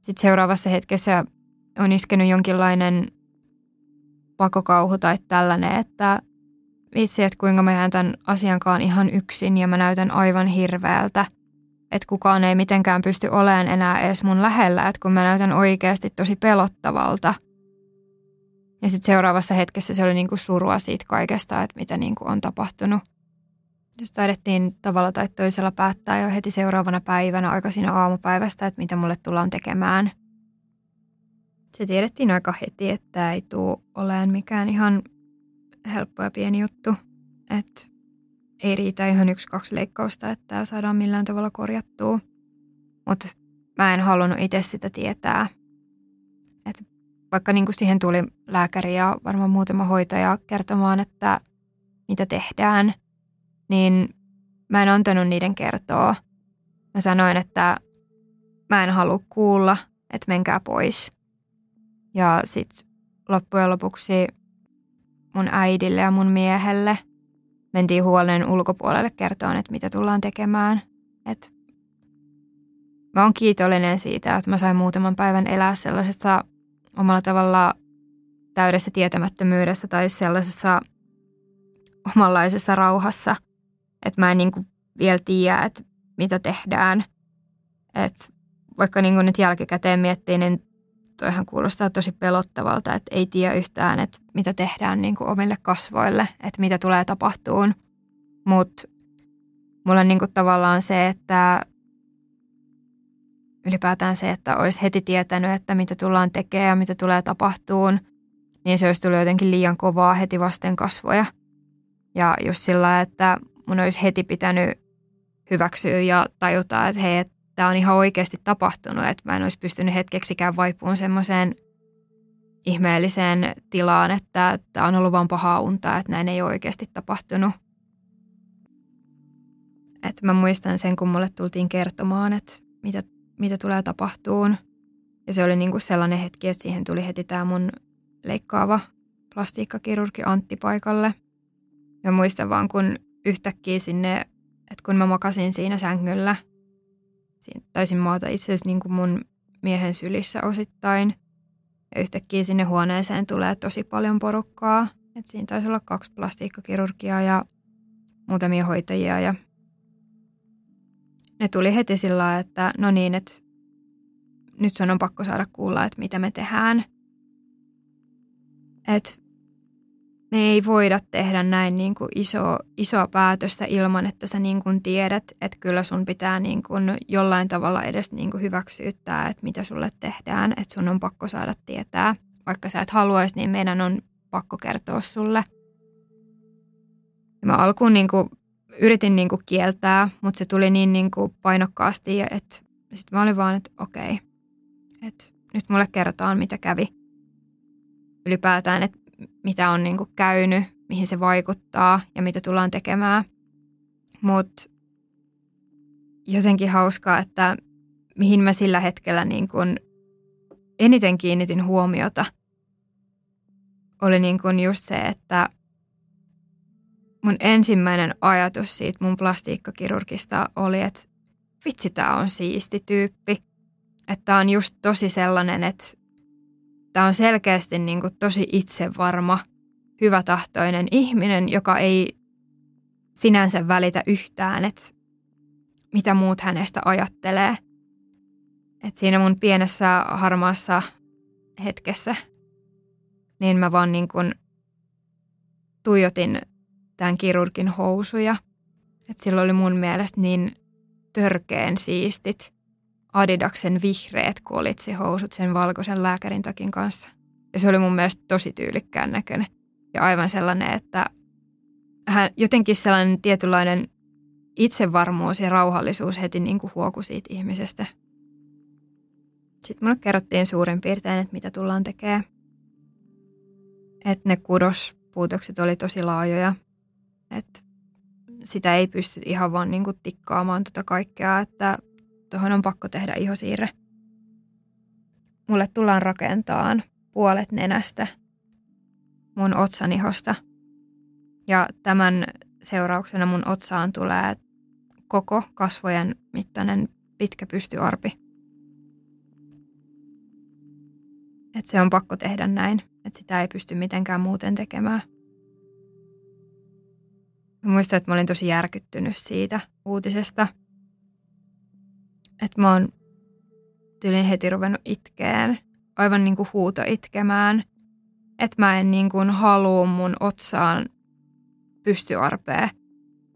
Sitten seuraavassa hetkessä on iskenyt jonkinlainen pakokauhu tai tällainen, että vitsi, että kuinka mä jään tämän asiankaan ihan yksin ja mä näytän aivan hirveältä – että kukaan ei mitenkään pysty olemaan enää edes mun lähellä, että kun mä näytän oikeasti tosi pelottavalta. Ja sitten seuraavassa hetkessä se oli niinku surua siitä kaikesta, että mitä niinku on tapahtunut. Jos taidettiin tavalla tai toisella päättää jo heti seuraavana päivänä aika siinä aamupäivästä, että mitä mulle tullaan tekemään. Se tiedettiin aika heti, että ei tule olemaan mikään ihan helppo ja pieni juttu. Että ei riitä ihan yksi, kaksi leikkausta, että tämä saadaan millään tavalla korjattua. Mutta mä en halunnut itse sitä tietää. Et vaikka niin siihen tuli lääkäri ja varmaan muutama hoitaja kertomaan, että mitä tehdään, niin mä en antanut niiden kertoa. Mä sanoin, että mä en halua kuulla, että menkää pois. Ja sitten loppujen lopuksi mun äidille ja mun miehelle – mentiin huolen ulkopuolelle kertoon, että mitä tullaan tekemään. Et mä oon kiitollinen siitä, että mä sain muutaman päivän elää sellaisessa omalla tavalla täydessä tietämättömyydessä tai sellaisessa omanlaisessa rauhassa, että mä en niin kuin vielä tiedä, että mitä tehdään. Et vaikka niin nyt jälkikäteen miettii, niin toihan kuulostaa tosi pelottavalta, että ei tiedä yhtään, että mitä tehdään niin kuin omille kasvoille, että mitä tulee tapahtuun. Mutta mulla on niin kuin tavallaan se, että ylipäätään se, että olisi heti tietänyt, että mitä tullaan tekemään ja mitä tulee tapahtuun, niin se olisi tullut jotenkin liian kovaa heti vasten kasvoja. Ja just sillä, että mun olisi heti pitänyt hyväksyä ja tajuta, että hei, että tämä on ihan oikeasti tapahtunut, että mä en olisi pystynyt hetkeksikään vaipuun semmoiseen ihmeelliseen tilaan, että tämä on ollut vain pahaa unta, että näin ei ole oikeasti tapahtunut. Että mä muistan sen, kun mulle tultiin kertomaan, että mitä, mitä tulee tapahtuun. Ja se oli niin kuin sellainen hetki, että siihen tuli heti tämä mun leikkaava plastiikkakirurgi Antti paikalle. Ja muistan vaan, kun yhtäkkiä sinne, että kun mä makasin siinä sängyllä – taisin maata itse asiassa niin kuin mun miehen sylissä osittain. Ja yhtäkkiä sinne huoneeseen tulee tosi paljon porukkaa. Et siinä taisi olla kaksi plastiikkakirurgiaa ja muutamia hoitajia. Ja ne tuli heti sillä että no niin, että nyt sun on pakko saada kuulla, että mitä me tehdään. Että me ei voida tehdä näin niin kuin iso, isoa päätöstä ilman, että sä niin kuin tiedät, että kyllä sun pitää niin kuin jollain tavalla edes niin kuin hyväksyttää, että mitä sulle tehdään, että sun on pakko saada tietää. Vaikka sä et haluaisi, niin meidän on pakko kertoa sulle. Ja mä alkuun niin kuin yritin niin kuin kieltää, mutta se tuli niin, niin kuin painokkaasti, että sitten mä olin vaan, että okei, että nyt mulle kerrotaan, mitä kävi. Ylipäätään, että mitä on niin kuin käynyt, mihin se vaikuttaa ja mitä tullaan tekemään. Mutta jotenkin hauskaa, että mihin mä sillä hetkellä niin kuin eniten kiinnitin huomiota, oli niin kuin just se, että mun ensimmäinen ajatus siitä mun plastiikkakirurgista oli, että vitsi, tämä on siisti tyyppi. Että on just tosi sellainen, että tämä on selkeästi niin kuin tosi itsevarma, hyvätahtoinen ihminen, joka ei sinänsä välitä yhtään, että mitä muut hänestä ajattelee. Et siinä mun pienessä harmaassa hetkessä, niin mä vaan niin kuin tuijotin tämän kirurgin housuja. Et sillä oli mun mielestä niin törkeen siistit Adidaksen vihreät kolitsihousut sen valkoisen lääkärin takin kanssa. Ja se oli mun mielestä tosi tyylikkään näköinen. Ja aivan sellainen, että hän jotenkin sellainen tietynlainen itsevarmuus ja rauhallisuus heti niin kuin huoku siitä ihmisestä. Sitten mulle kerrottiin suurin piirtein, että mitä tullaan tekemään. Että ne kudospuutokset oli tosi laajoja. Että sitä ei pysty ihan vaan niin kuin tikkaamaan tota kaikkea, että tuohon on pakko tehdä ihosiirre. Mulle tullaan rakentamaan puolet nenästä mun otsanihosta. Ja tämän seurauksena mun otsaan tulee koko kasvojen mittainen pitkä pystyarpi. Et se on pakko tehdä näin, että sitä ei pysty mitenkään muuten tekemään. Mä muistan, että mä olin tosi järkyttynyt siitä uutisesta. Että mä oon tyylin heti ruvennut itkeen, aivan niin kuin huuto itkemään. Että mä en niin kuin halua mun otsaan pystyarpea.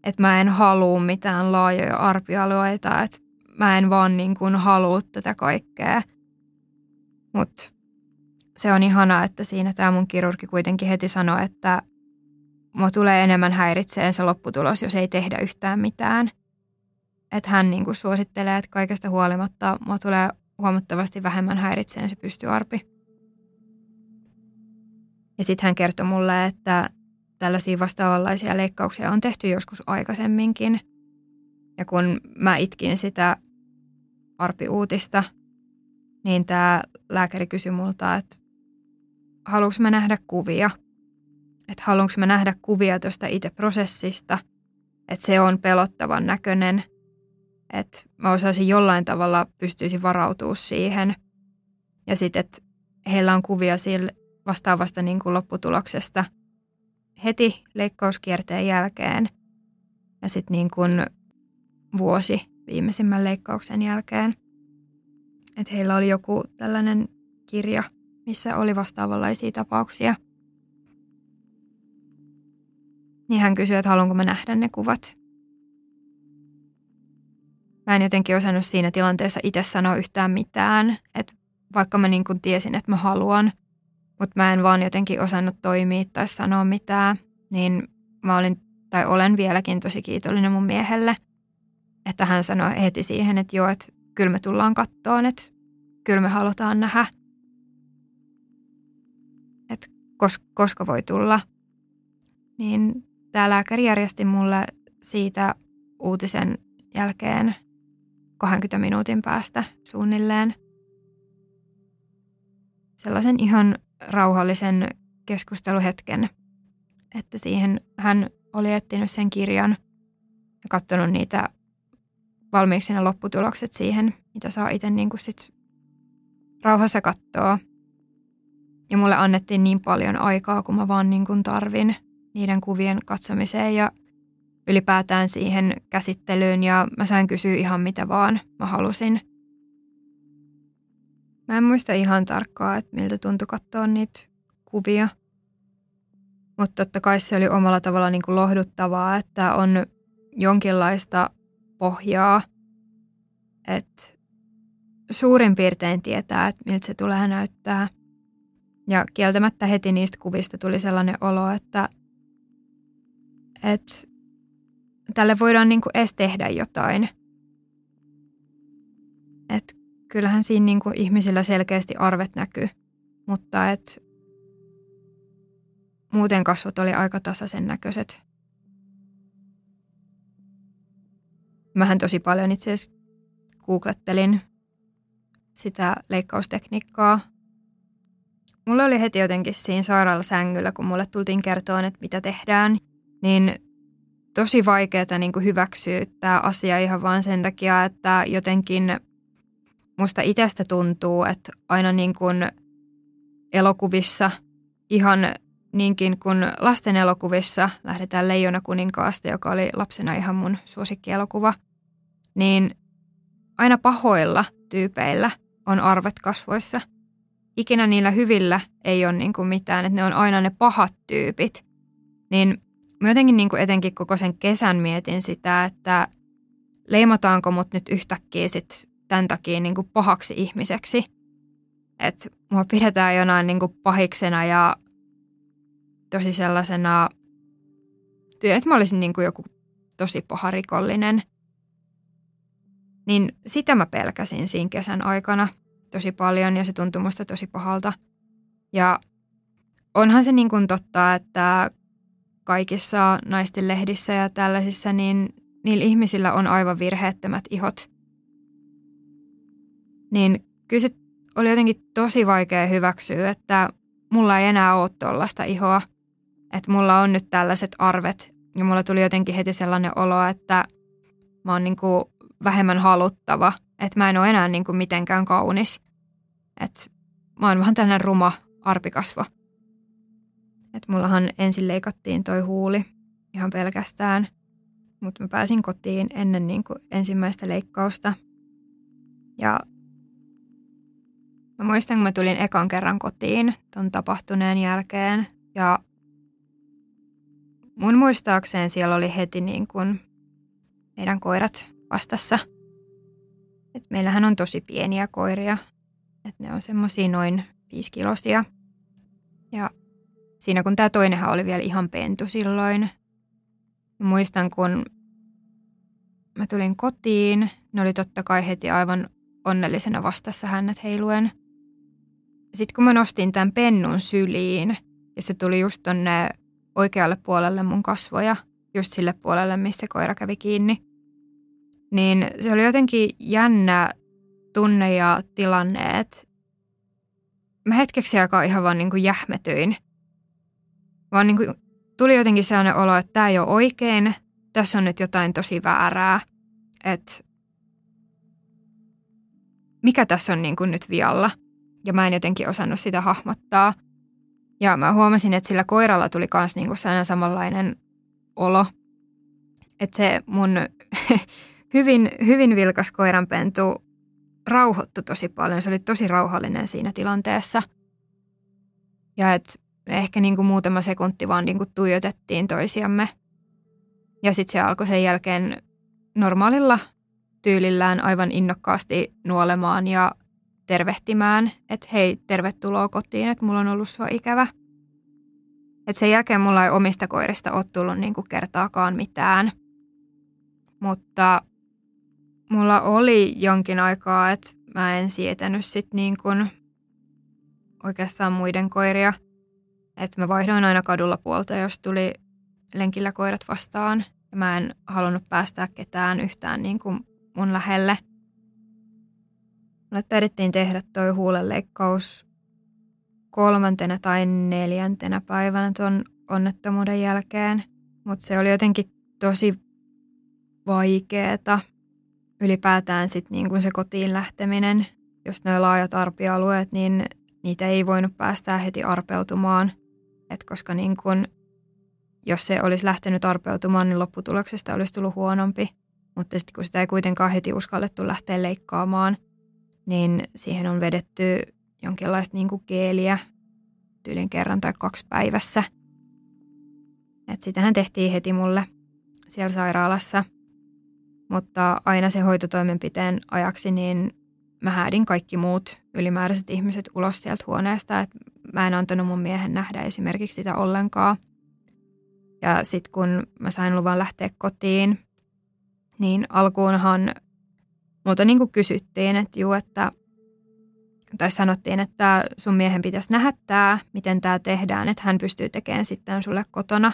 Että mä en halua mitään laajoja arpialueita, että mä en vaan niin kuin halua tätä kaikkea. Mutta se on ihanaa, että siinä tämä mun kirurgi kuitenkin heti sanoi, että mua tulee enemmän häiritseen se lopputulos, jos ei tehdä yhtään mitään. Että hän niin kuin suosittelee, että kaikesta huolimatta mua tulee huomattavasti vähemmän häiritseen se pystyarpi. Ja sitten hän kertoi mulle, että tällaisia vastaavanlaisia leikkauksia on tehty joskus aikaisemminkin. Ja kun mä itkin sitä arpiuutista, niin tämä lääkäri kysyi multa, että haluanko mä nähdä kuvia – että haluanko mä nähdä kuvia tuosta itse prosessista, että se on pelottavan näköinen, että mä osaisin jollain tavalla pystyisi varautua siihen. Ja sitten, että heillä on kuvia sille vastaavasta niin kuin lopputuloksesta heti leikkauskierteen jälkeen ja sitten niin kuin vuosi viimeisimmän leikkauksen jälkeen. Että heillä oli joku tällainen kirja, missä oli vastaavanlaisia tapauksia – Niin hän kysyi, että haluanko mä nähdä ne kuvat. Mä en jotenkin osannut siinä tilanteessa itse sanoa yhtään mitään, että vaikka mä niin kuin tiesin, että mä haluan, mutta mä en vaan jotenkin osannut toimia tai sanoa mitään, niin mä olin tai olen vieläkin tosi kiitollinen mun miehelle, että hän sanoi heti siihen, että joo, että kyllä me tullaan kattoon, että kyllä me halutaan nähdä, että koska voi tulla. Niin tämä lääkäri järjesti mulle siitä uutisen jälkeen 20 minuutin päästä suunnilleen sellaisen ihan rauhallisen keskusteluhetken, että siihen hän oli etsinyt sen kirjan ja katsonut niitä valmiiksi ne lopputulokset siihen, mitä saa itse niin kuin sit rauhassa katsoa. Ja mulle annettiin niin paljon aikaa, kun mä vaan niin kuin tarvin niiden kuvien katsomiseen ja ylipäätään siihen käsittelyyn ja mä sain kysyä ihan mitä vaan mä halusin. Mä en muista ihan tarkkaa, että miltä tuntui katsoa niitä kuvia. Mutta totta kai se oli omalla tavalla niin kuin lohduttavaa, että on jonkinlaista pohjaa, että suurin piirtein tietää, että miltä se tulee näyttää. Ja kieltämättä heti niistä kuvista tuli sellainen olo, että että tälle voidaan niin kuin edes tehdä jotain. Että kyllähän siinä niin ihmisillä selkeästi arvet näkyy, mutta et muuten kasvot oli aika tasaisen näköiset. Mähän tosi paljon itse asiassa googlettelin sitä leikkaustekniikkaa. Mulla oli heti jotenkin siinä sairaalla sängyllä, kun mulle tultiin kertoa, että mitä tehdään, niin tosi vaikeaa niin hyväksyä tämä asia ihan vaan sen takia, että jotenkin musta itsestä tuntuu, että aina niin kuin elokuvissa, ihan niinkin kuin lasten elokuvissa, lähdetään Leijona kuninkaasta, joka oli lapsena ihan mun suosikkielokuva, niin aina pahoilla tyypeillä on arvet kasvoissa. Ikinä niillä hyvillä ei ole niin kuin mitään, että ne on aina ne pahat tyypit. Niin mä jotenkin niin kuin etenkin koko sen kesän mietin sitä, että leimataanko mut nyt yhtäkkiä sit tämän takia niin kuin pahaksi ihmiseksi. Että mua pidetään jonain niin kuin pahiksena ja tosi sellaisena, että mä olisin niin kuin joku tosi paha rikollinen. Niin sitä mä pelkäsin siinä kesän aikana tosi paljon ja se tuntui musta tosi pahalta. Ja onhan se niin kuin totta, että kaikissa naisten lehdissä ja tällaisissa, niin niillä ihmisillä on aivan virheettömät ihot. Niin kyllä oli jotenkin tosi vaikea hyväksyä, että mulla ei enää ole tuollaista ihoa. Että mulla on nyt tällaiset arvet. Ja mulla tuli jotenkin heti sellainen olo, että mä oon niin kuin vähemmän haluttava. Että mä en ole enää niin kuin mitenkään kaunis. Että mä oon vähän tällainen ruma arpikasvo. Että mullahan ensin leikattiin toi huuli ihan pelkästään, mutta mä pääsin kotiin ennen niin kuin ensimmäistä leikkausta. Ja mä muistan, kun mä tulin ekan kerran kotiin ton tapahtuneen jälkeen ja mun muistaakseen siellä oli heti niin kuin meidän koirat vastassa. Et meillähän on tosi pieniä koiria, että ne on semmosia noin viisikilosia. Ja siinä kun tämä toinenhan oli vielä ihan pentu silloin. Muistan, kun mä tulin kotiin, ne oli totta kai heti aivan onnellisena vastassa hänet heiluen. Sitten kun mä nostin tämän pennun syliin, ja se tuli just tonne oikealle puolelle mun kasvoja, just sille puolelle, missä koira kävi kiinni, niin se oli jotenkin jännä tunne ja tilanne, että mä hetkeksi aikaa ihan vaan niin kuin jähmetyin vaan niin kuin tuli jotenkin sellainen olo, että tämä ei ole oikein, tässä on nyt jotain tosi väärää, että mikä tässä on niin kuin nyt vialla. Ja mä en jotenkin osannut sitä hahmottaa. Ja mä huomasin, että sillä koiralla tuli myös niin kuin sellainen samanlainen olo. Että se mun hyvin, hyvin vilkas koiranpentu rauhoittui tosi paljon. Se oli tosi rauhallinen siinä tilanteessa. Ja että me ehkä niin kuin muutama sekunti vaan niin kuin tuijotettiin toisiamme. Ja sitten se alkoi sen jälkeen normaalilla tyylillään aivan innokkaasti nuolemaan ja tervehtimään, että hei, tervetuloa kotiin, että mulla on ollut sua ikävä. Et sen jälkeen mulla ei omista koirista ole tullut niin kuin kertaakaan mitään. Mutta mulla oli jonkin aikaa, että mä en sietänyt sit niin kuin oikeastaan muiden koiria – että mä vaihdoin aina kadulla puolta, jos tuli lenkillä koirat vastaan. Ja mä en halunnut päästää ketään yhtään niin kuin mun lähelle. Mulle taidettiin tehdä toi huulenleikkaus kolmantena tai neljäntenä päivänä tuon onnettomuuden jälkeen. Mutta se oli jotenkin tosi vaikeeta ylipäätään sit niin kuin se kotiin lähteminen. Jos ne laajat arpialueet, niin niitä ei voinut päästää heti arpeutumaan – et koska niin kun, jos se olisi lähtenyt arpeutumaan, niin lopputuloksesta olisi tullut huonompi. Mutta sitten kun sitä ei kuitenkaan heti uskallettu lähteä leikkaamaan, niin siihen on vedetty jonkinlaista niin kuin geeliä tyylin kerran tai kaksi päivässä. Et sitähän tehtiin heti mulle siellä sairaalassa. Mutta aina se hoitotoimenpiteen ajaksi, niin mä häädin kaikki muut ylimääräiset ihmiset ulos sieltä huoneesta. Et mä en antanut mun miehen nähdä esimerkiksi sitä ollenkaan. Ja sitten kun mä sain luvan lähteä kotiin, niin alkuunhan multa niin kuin kysyttiin, että juu, että tai sanottiin, että sun miehen pitäisi nähdä tämä, miten tämä tehdään, että hän pystyy tekemään sitten sulle kotona,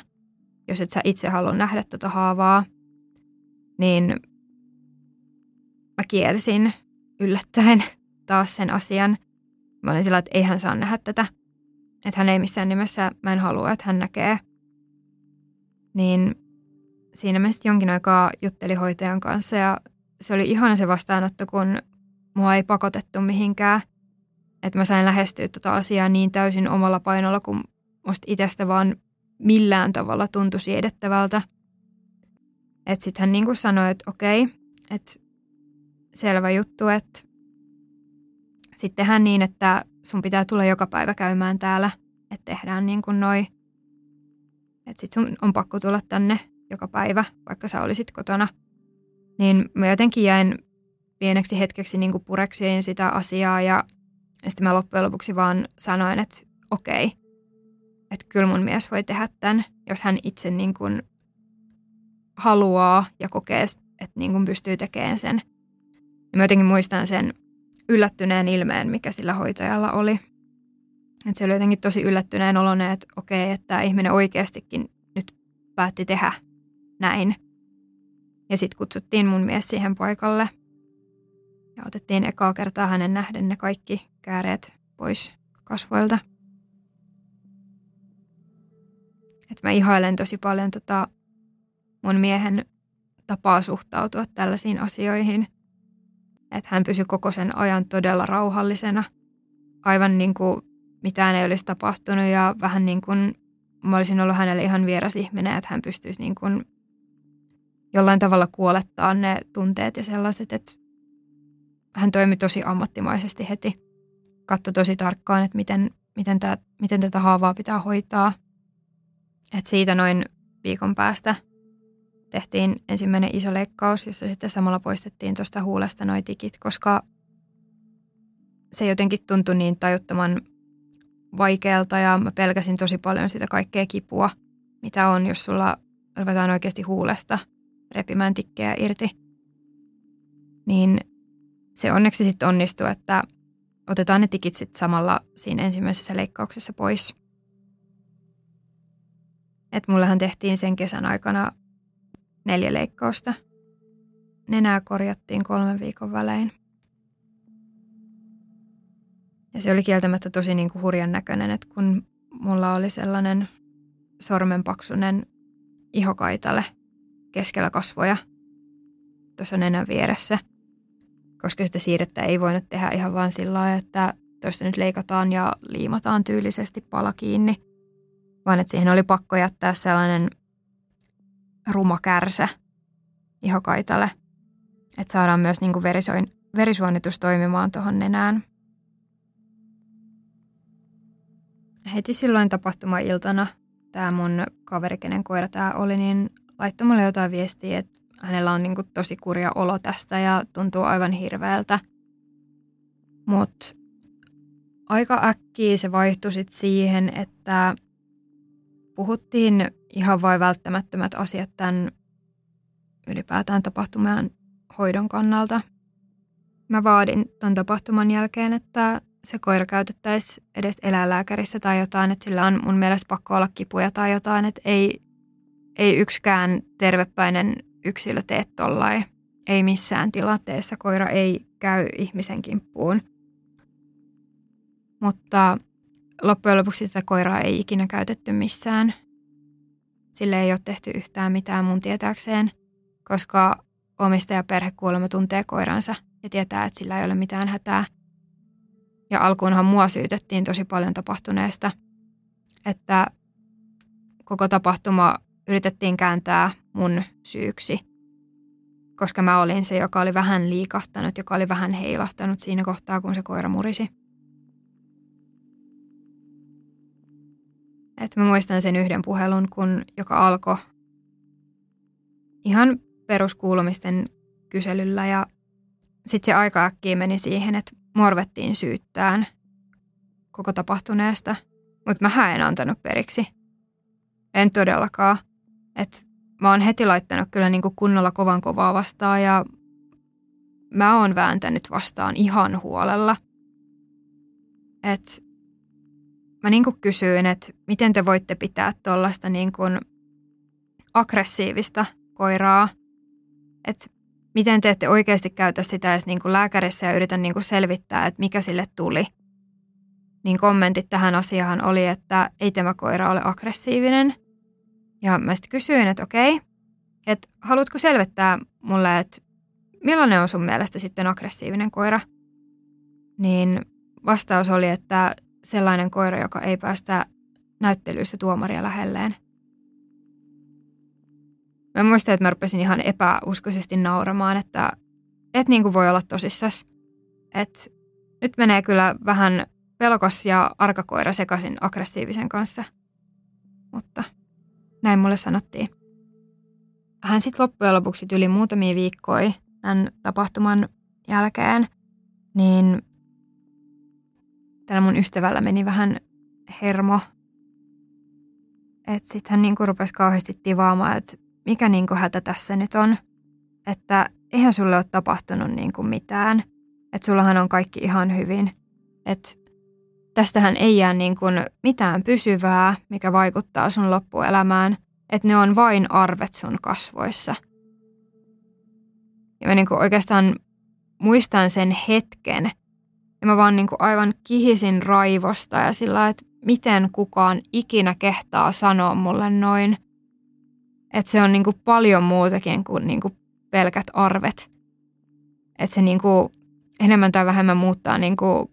jos et sä itse halua nähdä tuota haavaa. Niin mä kielsin yllättäen taas sen asian. Mä olin sillä, että ei hän saa nähdä tätä. Että hän ei missään nimessä, mä en halua, että hän näkee. Niin siinä mä sitten jonkin aikaa juttelin hoitajan kanssa ja se oli ihana se vastaanotto, kun mua ei pakotettu mihinkään. Että mä sain lähestyä tota asiaa niin täysin omalla painolla, kun musta itsestä vaan millään tavalla tuntui siedettävältä. Että sitten hän niin kuin sanoi, että okei, että selvä juttu, että sitten tehdään niin, että sun pitää tulla joka päivä käymään täällä, että tehdään niin kuin noi. Että sit sun on pakko tulla tänne joka päivä, vaikka sä olisit kotona. Niin mä jotenkin jäin pieneksi hetkeksi niin kuin pureksiin sitä asiaa ja sitten mä loppujen lopuksi vaan sanoin, että okei, että kyllä mun mies voi tehdä tämän, jos hän itse niin kuin haluaa ja kokee, että niin kuin pystyy tekemään sen. Ja mä jotenkin muistan sen yllättyneen ilmeen, mikä sillä hoitajalla oli. Että se oli jotenkin tosi yllättyneen oloinen, että okei, että tämä ihminen oikeastikin nyt päätti tehdä näin. Ja sitten kutsuttiin mun mies siihen paikalle. Ja otettiin ekaa kertaa hänen nähden ne kaikki kääreet pois kasvoilta. Et mä ihailen tosi paljon tota mun miehen tapaa suhtautua tällaisiin asioihin. Että hän pysyi koko sen ajan todella rauhallisena. Aivan niin kuin mitään ei olisi tapahtunut ja vähän niin kuin mä olisin ollut hänelle ihan vieras ihminen, että hän pystyisi niin kuin jollain tavalla kuolettaa ne tunteet ja sellaiset, että hän toimi tosi ammattimaisesti heti. Katsoi tosi tarkkaan, että miten, miten, tää, miten tätä haavaa pitää hoitaa. Et siitä noin viikon päästä tehtiin ensimmäinen iso leikkaus, jossa sitten samalla poistettiin tuosta huulesta noi tikit, koska se jotenkin tuntui niin tajuttoman vaikealta ja mä pelkäsin tosi paljon sitä kaikkea kipua, mitä on, jos sulla ruvetaan oikeasti huulesta repimään tikkejä irti. Niin se onneksi sitten onnistui, että otetaan ne tikit sitten samalla siinä ensimmäisessä leikkauksessa pois. Et mullehan tehtiin sen kesän aikana neljä leikkausta. Nenää korjattiin kolmen viikon välein. Ja se oli kieltämättä tosi niin kuin hurjan näköinen, että kun mulla oli sellainen sormenpaksunen ihokaitale keskellä kasvoja tuossa nenän vieressä, koska sitä siirrettä ei voinut tehdä ihan vaan sillä lailla, että tuosta nyt leikataan ja liimataan tyylisesti pala kiinni, vaan että siihen oli pakko jättää sellainen ruma kärsä ihokaitalle, että saadaan myös niin kuin verisoin, verisuonitus toimimaan tuohon nenään. Heti silloin tapahtuma-iltana tämä mun kaveri, kenen koira tämä oli, niin laittoi mulle jotain viestiä, että hänellä on niin kuin tosi kurja olo tästä ja tuntuu aivan hirveältä. Mutta aika äkkiä se vaihtui sit siihen, että puhuttiin ihan vain välttämättömät asiat tämän ylipäätään tapahtuman hoidon kannalta. Mä vaadin ton tapahtuman jälkeen, että se koira käytettäisiin edes eläinlääkärissä tai jotain, että sillä on mun mielestä pakko olla kipuja tai jotain, että ei, ei yksikään tervepäinen yksilö tee tollain. Ei missään tilanteessa koira ei käy ihmisen kimppuun. Mutta loppujen lopuksi sitä koiraa ei ikinä käytetty missään. Sille ei ole tehty yhtään mitään mun tietääkseen, koska omistajaperhe kuulemma tuntee koiransa ja tietää, että sillä ei ole mitään hätää. Ja alkuunhan mua syytettiin tosi paljon tapahtuneesta, että koko tapahtuma yritettiin kääntää mun syyksi, koska mä olin se, joka oli vähän liikahtanut, joka oli vähän heilahtanut siinä kohtaa, kun se koira murisi. Että mä muistan sen yhden puhelun, kun, joka alkoi ihan peruskuulumisten kyselyllä ja sitten se aika äkkiä meni siihen, että morvettiin syyttään koko tapahtuneesta, mutta mä en antanut periksi. En todellakaan. Et mä oon heti laittanut kyllä niinku kunnolla kovan kovaa vastaan ja mä oon vääntänyt vastaan ihan huolella. Et mä niinku kysyin, että miten te voitte pitää tuollaista niinku aggressiivista koiraa. Että miten te ette oikeasti käytä sitä edes niin kuin lääkärissä ja yritä niin kuin selvittää, että mikä sille tuli. Niin kommentit tähän asiaan oli, että ei tämä koira ole aggressiivinen. Ja mä sitten kysyin, että okei, että haluatko selvittää mulle, että millainen on sun mielestä sitten aggressiivinen koira? Niin vastaus oli, että sellainen koira, joka ei päästä näyttelyissä tuomaria lähelleen. Mä muistan, että mä rupesin ihan epäuskoisesti nauramaan, että et niin kuin voi olla tosissas. Että nyt menee kyllä vähän pelkos ja arkakoira sekaisin aggressiivisen kanssa. Mutta näin mulle sanottiin. Hän sitten loppujen lopuksi yli muutamia viikkoja tämän tapahtuman jälkeen, niin tällä mun ystävällä meni vähän hermo. Että sitten hän niinku rupesi kauheasti tivaamaan, että mikä niinku hätä tässä nyt on. Että eihän sulle ole tapahtunut niinku mitään. Että sullahan on kaikki ihan hyvin. Että tästähän ei jää niinku mitään pysyvää, mikä vaikuttaa sun loppuelämään. Että ne on vain arvet sun kasvoissa. Ja mä niinku oikeastaan muistan sen hetken, ja mä vaan niin kuin aivan kihisin raivosta ja sillä että miten kukaan ikinä kehtaa sanoa mulle noin. Että se on niin kuin paljon muutakin kuin, niin kuin pelkät arvet. Että se niin kuin enemmän tai vähemmän muuttaa niin kuin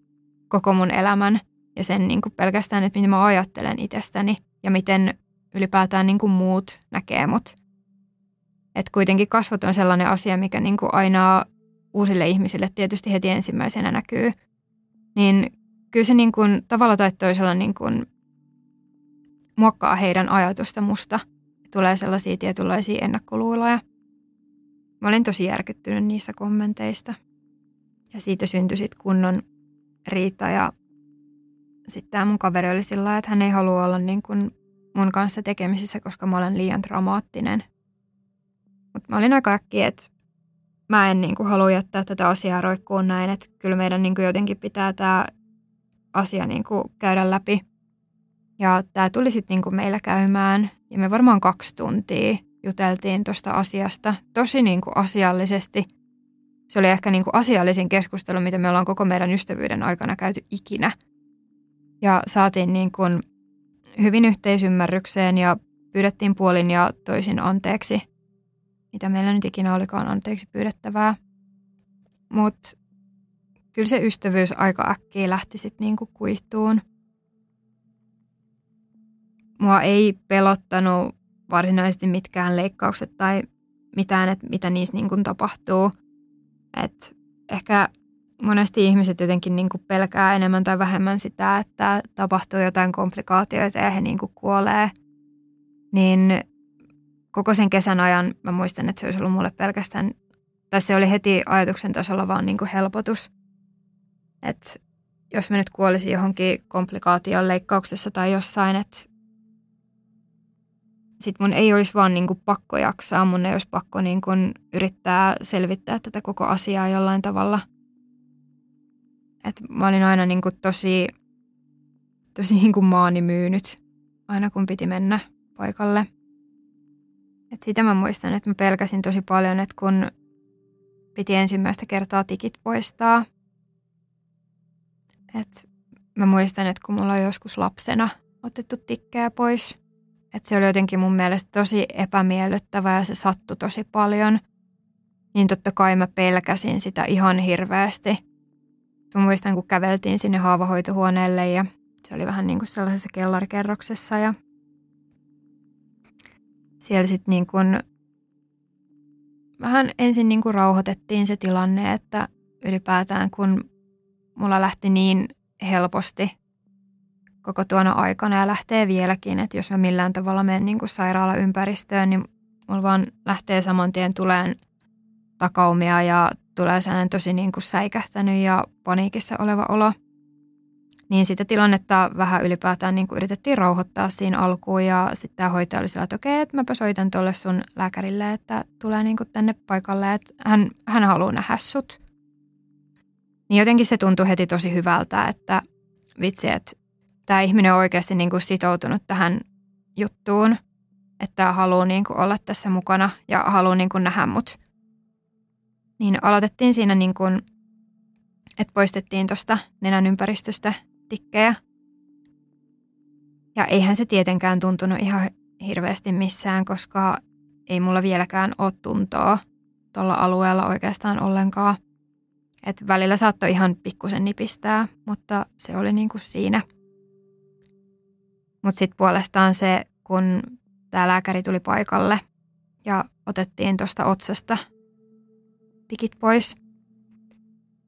koko mun elämän ja sen niin kuin pelkästään, että mitä mä ajattelen itsestäni ja miten ylipäätään niin kuin muut näkee mut. Että kuitenkin kasvot on sellainen asia, mikä niin kuin aina uusille ihmisille tietysti heti ensimmäisenä näkyy – niin kyllä se niin kuin, tavalla tai toisella niin kuin, muokkaa heidän ajatusta musta. Tulee sellaisia tietynlaisia ennakkoluuloja. Mä olin tosi järkyttynyt niistä kommenteista. Ja siitä syntyi sitten kunnon riita ja sitten tämä mun kaveri oli sillä että hän ei halua olla niin kuin mun kanssa tekemisissä, koska mä olen liian dramaattinen. Mutta mä olin aika äkkiä, että mä en niin kuin halua jättää tätä asiaa roikkuun näin, että kyllä meidän niin kuin jotenkin pitää tämä asia niin kuin käydä läpi. Ja tämä tuli sitten niin kuin meillä käymään ja me varmaan kaksi tuntia juteltiin tuosta asiasta tosi niin kuin asiallisesti. Se oli ehkä niin kuin asiallisin keskustelu, mitä me ollaan koko meidän ystävyyden aikana käyty ikinä. Ja saatiin niin kuin hyvin yhteisymmärrykseen ja pyydettiin puolin ja toisin anteeksi mitä meillä nyt ikinä olikaan anteeksi pyydettävää. Mutta kyllä se ystävyys aika äkkiä lähti sitten niinku kuihtuun. Mua ei pelottanut varsinaisesti mitkään leikkaukset tai mitään, että mitä niissä niinku tapahtuu. Et ehkä monesti ihmiset jotenkin niinku pelkää enemmän tai vähemmän sitä, että tapahtuu jotain komplikaatioita ja he niinku kuolee. Niin koko sen kesän ajan mä muistan, että se olisi ollut mulle pelkästään, tai se oli heti ajatuksen tasolla vaan niin kuin helpotus. Että jos mä nyt kuolisin johonkin komplikaation leikkauksessa tai jossain, että sit mun ei olisi vaan niin kuin pakko jaksaa, mun ei olisi pakko niin kuin yrittää selvittää tätä koko asiaa jollain tavalla. Et mä olin aina niin kuin tosi, tosi niin kuin maani myynyt, aina kun piti mennä paikalle – et sitä mä muistan, että mä pelkäsin tosi paljon, että kun piti ensimmäistä kertaa tikit poistaa. Et mä muistan, että kun mulla on joskus lapsena otettu tikkejä pois, että se oli jotenkin mun mielestä tosi epämiellyttävää ja se sattui tosi paljon. Niin totta kai mä pelkäsin sitä ihan hirveästi. Mä muistan, kun käveltiin sinne haavahoitohuoneelle ja se oli vähän niin kuin sellaisessa kellarikerroksessa ja siellä sitten niin kuin vähän ensin niin kuin rauhoitettiin se tilanne, että ylipäätään kun mulla lähti niin helposti koko tuona aikana ja lähtee vieläkin, että jos mä millään tavalla menen niin kuin sairaalaympäristöön, niin mulla vaan lähtee saman tien tuleen takaumia ja tulee sellainen tosi niin kuin säikähtänyt ja paniikissa oleva olo – niin sitä tilannetta vähän ylipäätään niin kuin yritettiin rauhoittaa siinä alkuun ja sitten tämä hoitaja oli sillä, että okei, että mäpä soitan tuolle sun lääkärille, että tulee niin kuin tänne paikalle, että hän, hän haluaa nähdä sut. Niin jotenkin se tuntui heti tosi hyvältä, että vitsi, että tämä ihminen on oikeasti niin kuin sitoutunut tähän juttuun, että haluaa niin kuin olla tässä mukana ja haluaa niin kuin nähdä mut. Niin aloitettiin siinä niin kuin, että poistettiin tuosta nenän ympäristöstä tikkejä. Ja eihän se tietenkään tuntunut ihan hirveästi missään, koska ei mulla vieläkään ole tuntoa tuolla alueella oikeastaan ollenkaan. Et välillä saattoi ihan pikkusen nipistää, mutta se oli niin kuin siinä. Mutta sitten puolestaan se, kun tämä lääkäri tuli paikalle ja otettiin tuosta otsasta tikit pois,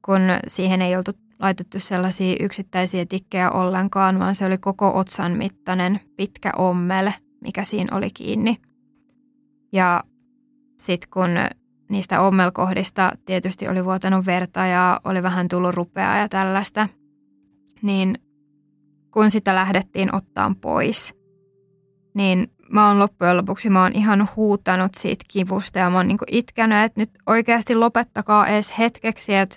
kun siihen ei oltu laitettu sellaisia yksittäisiä tikkejä ollenkaan, vaan se oli koko otsan mittainen pitkä ommel, mikä siinä oli kiinni. Ja sitten kun niistä ommelkohdista tietysti oli vuotanut verta ja oli vähän tullut rupeaa ja tällaista, niin kun sitä lähdettiin ottaan pois, niin mä oon loppujen lopuksi mä oon ihan huutanut siitä kivusta ja mä oon niinku itkenyt, että nyt oikeasti lopettakaa edes hetkeksi, että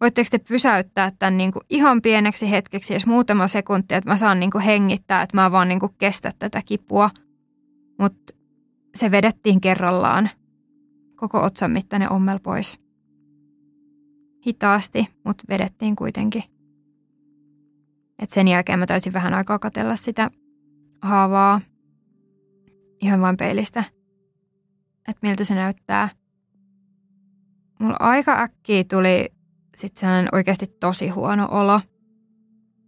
voitteko te pysäyttää tämän niinku ihan pieneksi hetkeksi, jos muutama sekunti, että mä saan niinku hengittää, että mä vaan niinku kestä tätä kipua. Mutta se vedettiin kerrallaan koko otsan mittainen ommel pois. Hitaasti, mutta vedettiin kuitenkin. Et sen jälkeen mä taisin vähän aikaa katella sitä haavaa ihan vain peilistä, että miltä se näyttää. Mulla aika äkkiä tuli sitten sellainen oikeasti tosi huono olo.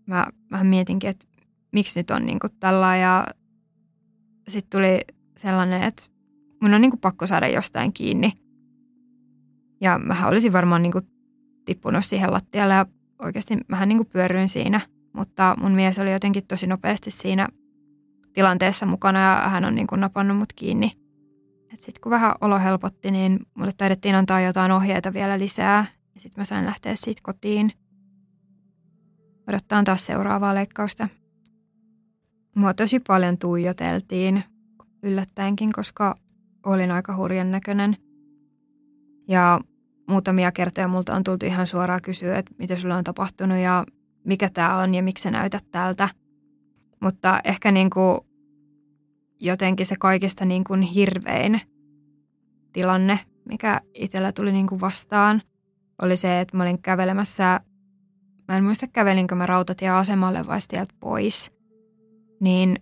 Mä vähän mietinkin, että miksi nyt on niinku tällä ja sitten tuli sellainen, että mun on niinku pakko saada jostain kiinni. Ja mä olisin varmaan niinku tippunut siihen lattialle ja oikeasti mähän niinku pyöryin siinä. Mutta mun mies oli jotenkin tosi nopeasti siinä tilanteessa mukana ja hän on niinku napannut mut kiinni. Sitten kun vähän olo helpotti, niin mulle taidettiin antaa jotain ohjeita vielä lisää. Ja sitten mä sain lähteä siitä kotiin. Odottaa taas seuraavaa leikkausta. Mua tosi paljon tuijoteltiin yllättäenkin, koska olin aika hurjan näköinen. Ja muutamia kertoja multa on tultu ihan suoraan kysyä, että mitä sulle on tapahtunut ja mikä tämä on ja miksi sä näytät tältä. Mutta ehkä niin kuin jotenkin se kaikista niin kuin hirvein tilanne, mikä itsellä tuli niin kuin vastaan, oli se, että mä olin kävelemässä, mä en muista kävelinkö mä rautatieasemalle vai sieltä pois, niin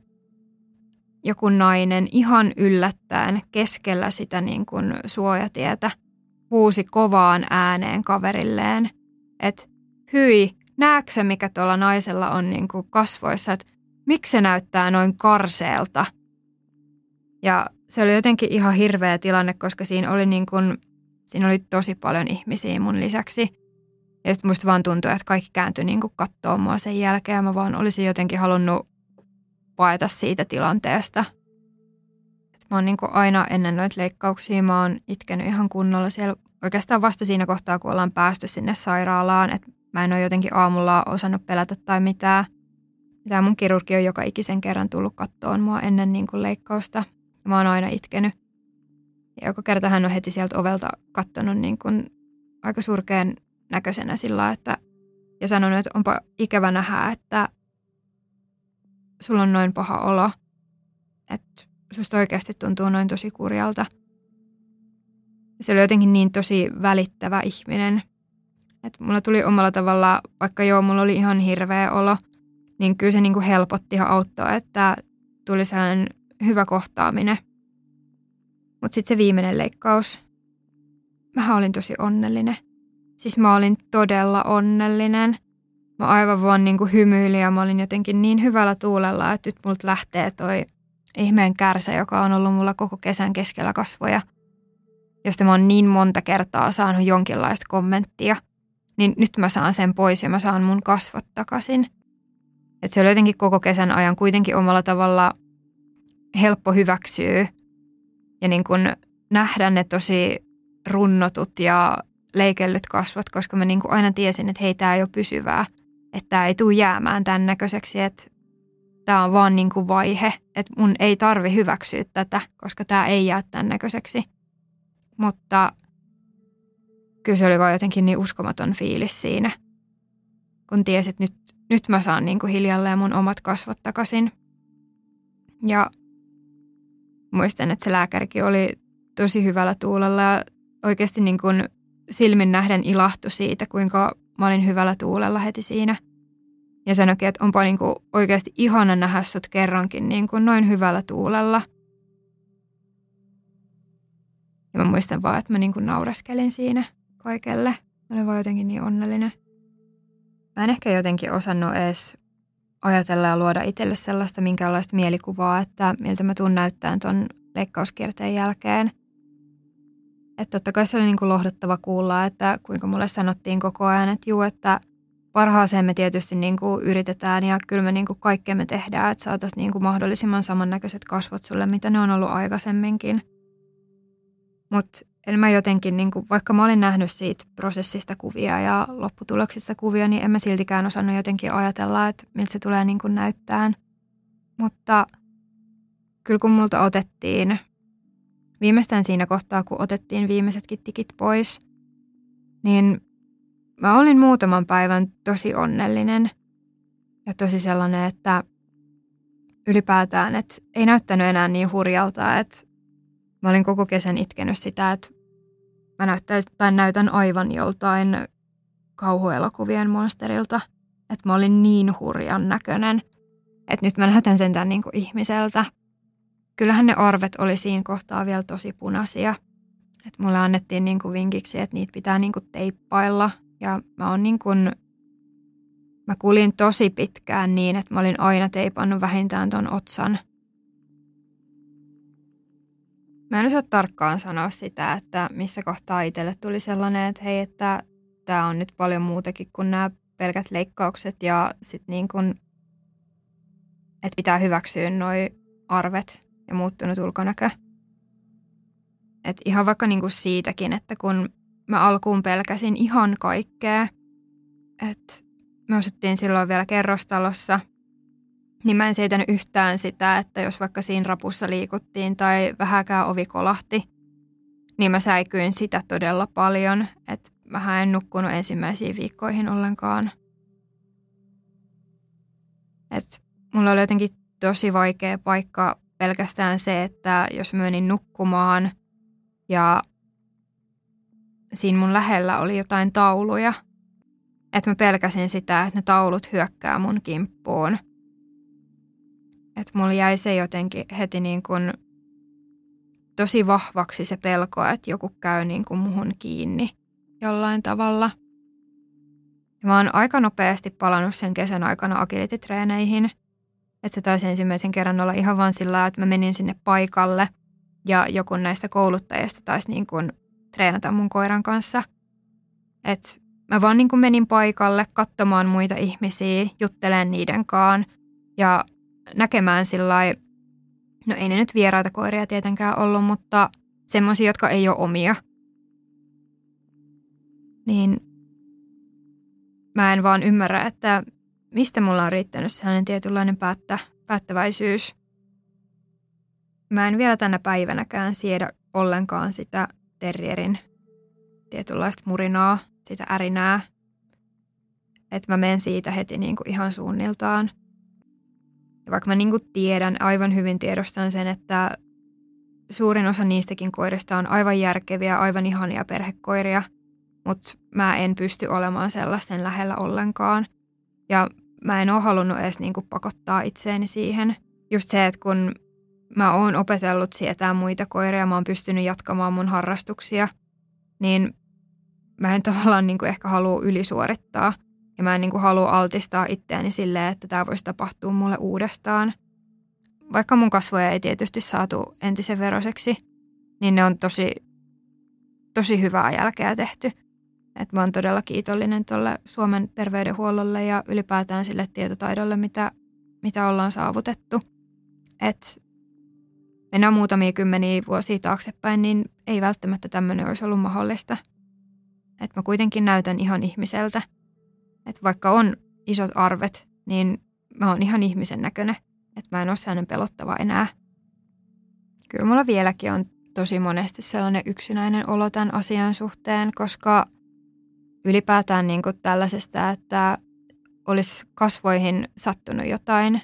joku nainen ihan yllättäen keskellä sitä niin kuin suojatietä huusi kovaan ääneen kaverilleen, että hyi, näetkö mikä tuolla naisella on niin kuin kasvoissa, että miksi se näyttää noin karseelta. Ja se oli jotenkin ihan hirveä tilanne, koska siinä oli, niin kuin, siinä oli tosi paljon ihmisiä mun lisäksi. Ja sitten musta vaan tuntui, että kaikki kääntyi niin kuin kattoo mua sen jälkeen. Mä vaan olisin jotenkin halunnut paeta siitä tilanteesta. Et mä oon niin aina ennen noita leikkauksia, mä oon itkenyt ihan kunnolla siellä oikeastaan vasta siinä kohtaa, kun ollaan päästy sinne sairaalaan. Että mä en ole jotenkin aamulla osannut pelätä tai mitään. Tämä mun kirurgi on joka ikisen kerran tullut kattoon mua ennen niin kuin leikkausta. Mä oon aina itkenyt. Ja joka kerta hän on heti sieltä ovelta kattonut niin kuin aika surkean näköisenä sillä, että ja sanonut, että onpa ikävä nähdä, että sulla on noin paha olo. Että susta oikeasti tuntuu noin tosi kurjalta. Se oli jotenkin niin tosi välittävä ihminen. Että mulla tuli omalla tavalla, vaikka joo, mulla oli ihan hirveä olo, niin kyllä se niin kuin helpotti ja auttoi, että tuli sellainen hyvä kohtaaminen. Mutta sitten se viimeinen leikkaus, mä olin tosi onnellinen. Siis mä olin todella onnellinen. Mä aivan vaan niin kuin hymyilin ja mä olin jotenkin niin hyvällä tuulella, että nyt multa lähtee toi ihmeen kärsä, joka on ollut mulla koko kesän keskellä kasvoja, josta mä oon niin monta kertaa saanut jonkinlaista kommenttia, niin nyt mä saan sen pois ja mä saan mun kasvot takaisin. Et se oli jotenkin koko kesän ajan kuitenkin omalla tavalla helppo hyväksyä ja niin kuin nähdä ne tosi runnotut ja leikellyt kasvot, koska mä niin kuin aina tiesin, että hei, tämä ei ole pysyvää, että tämä ei tule jäämään tämän näköiseksi, että tämä on vaan niin kuin vaihe, että mun ei tarvi hyväksyä tätä, koska tämä ei jää tämän näköiseksi. Mutta kyllä se oli vaan jotenkin niin uskomaton fiilis siinä, kun tiesit, että nyt, nyt mä saan niin kuin hiljalleen mun omat kasvot takaisin. Ja muistan, että se lääkärikin oli tosi hyvällä tuulella ja oikeasti niin kuin silmin nähden ilahtu siitä, kuinka mä olin hyvällä tuulella heti siinä. Ja sanoikin, että onpa niin kuin oikeasti ihana nähdä sut kerrankin niin kuin noin hyvällä tuulella. Ja mä muistan vaan, että mä niin kuin nauraskelin siinä kaikelle. Mä olin vaan jotenkin niin onnellinen. Mä en ehkä jotenkin osannut edes ajatella ja luoda itselle sellaista minkäänlaista mielikuvaa, että miltä mä tuun näyttämään ton leikkauskierteen jälkeen. Että totta kai se oli niin kuin lohduttava kuulla, että kuinka mulle sanottiin koko ajan, että juu, että parhaaseen me tietysti niin kuin yritetään ja kyllä me niin kuin kaikkea tehdään, että saataisiin niin kuin mahdollisimman samannäköiset kasvot sulle, mitä ne on ollut aikaisemminkin. Mutta Eli mä jotenkin, niin kuin, vaikka mä olin nähnyt siitä prosessista kuvia ja lopputuloksista kuvia, niin en mä siltikään osannut jotenkin ajatella, että miltä se tulee niin kuin. Mutta kyllä kun multa otettiin, viimeistään siinä kohtaa, kun otettiin viimeisetkin tikit pois, niin mä olin muutaman päivän tosi onnellinen ja tosi sellainen, että ylipäätään, että ei näyttänyt enää niin hurjalta, että mä olin koko kesän itkenyt sitä, että mä näyttäisin, tai näytän aivan joltain kauhuelokuvien monsterilta. Että mä olin niin hurjan näköinen, että nyt mä näytän sentään niin kuin ihmiseltä. Kyllähän ne arvet oli siinä kohtaa vielä tosi punaisia. Että mulle annettiin niin kuin vinkiksi, että niitä pitää niin kuin teippailla. Ja mä oon niin kuin, mä kulin tosi pitkään niin, että mä olin aina teipannut vähintään ton otsan – Mä en osaa tarkkaan sanoa sitä, että missä kohtaa itselle tuli sellainen, että hei, että tämä on nyt paljon muutakin kuin nämä pelkät leikkaukset ja sitten niin kuin, että pitää hyväksyä noi arvet ja muuttunut ulkonäkö. Et ihan vaikka niin kuin siitäkin, että kun mä alkuun pelkäsin ihan kaikkea, että me osuttiin silloin vielä kerrostalossa – niin mä en seitänyt yhtään sitä, että jos vaikka siinä rapussa liikuttiin tai vähäkään ovi kolahti, niin mä säikyin sitä todella paljon, että mä en nukkunut ensimmäisiin viikkoihin ollenkaan. Et mulla oli jotenkin tosi vaikea paikka pelkästään se, että jos menin nukkumaan ja siinä mun lähellä oli jotain tauluja, että mä pelkäsin sitä, että ne taulut hyökkää mun kimppuun – että mulla jäi se jotenkin heti niin kuin tosi vahvaksi se pelko, että joku käy niin kuin muhun kiinni jollain tavalla. Ja mä oon aika nopeasti palannut sen kesän aikana agilitytreeneihin. Että se taisi ensimmäisen kerran olla ihan vaan sillä että mä menin sinne paikalle ja joku näistä kouluttajista taisi niin kuin treenata mun koiran kanssa. Että mä vaan niin kuin menin paikalle katsomaan muita ihmisiä, juttelen niiden kanssa ja näkemään sillä no ei ne nyt vieraita koiria tietenkään ollut, mutta semmoisia, jotka ei ole omia. Niin mä en vaan ymmärrä, että mistä mulla on riittänyt sellainen tietynlainen päättä, päättäväisyys. Mä en vielä tänä päivänäkään siedä ollenkaan sitä terrierin tietynlaista murinaa, sitä ärinää. Että mä menen siitä heti niin kuin ihan suunniltaan – ja vaikka mä niin kuin tiedän, aivan hyvin tiedostan sen, että suurin osa niistäkin koirista on aivan järkeviä, aivan ihania perhekoiria, mutta mä en pysty olemaan sellaisten lähellä ollenkaan. Ja mä en ole halunnut edes niin kuin pakottaa itseäni siihen. Just se, että kun mä oon opetellut sietää muita koiria, mä oon pystynyt jatkamaan mun harrastuksia, niin mä en tavallaan niin kuin ehkä halua ylisuorittaa – ja mä en niin kuin halua altistaa itseäni silleen, että tämä voisi tapahtua mulle uudestaan. Vaikka mun kasvoja ei tietysti saatu entisen veroseksi, niin ne on tosi, tosi hyvää jälkeä tehty. Et mä oon todella kiitollinen tuolle Suomen terveydenhuollolle ja ylipäätään sille tietotaidolle, mitä, mitä ollaan saavutettu. Et mennään muutamia kymmeniä vuosia taaksepäin, niin ei välttämättä tämmöinen olisi ollut mahdollista. Et mä kuitenkin näytän ihan ihmiseltä – että vaikka on isot arvet, niin mä oon ihan ihmisen näköinen. Että mä en ole sellainen pelottava enää. Kyllä mulla vieläkin on tosi monesti sellainen yksinäinen olo tämän asian suhteen, koska ylipäätään niin kuin tällaisesta, että olisi kasvoihin sattunut jotain,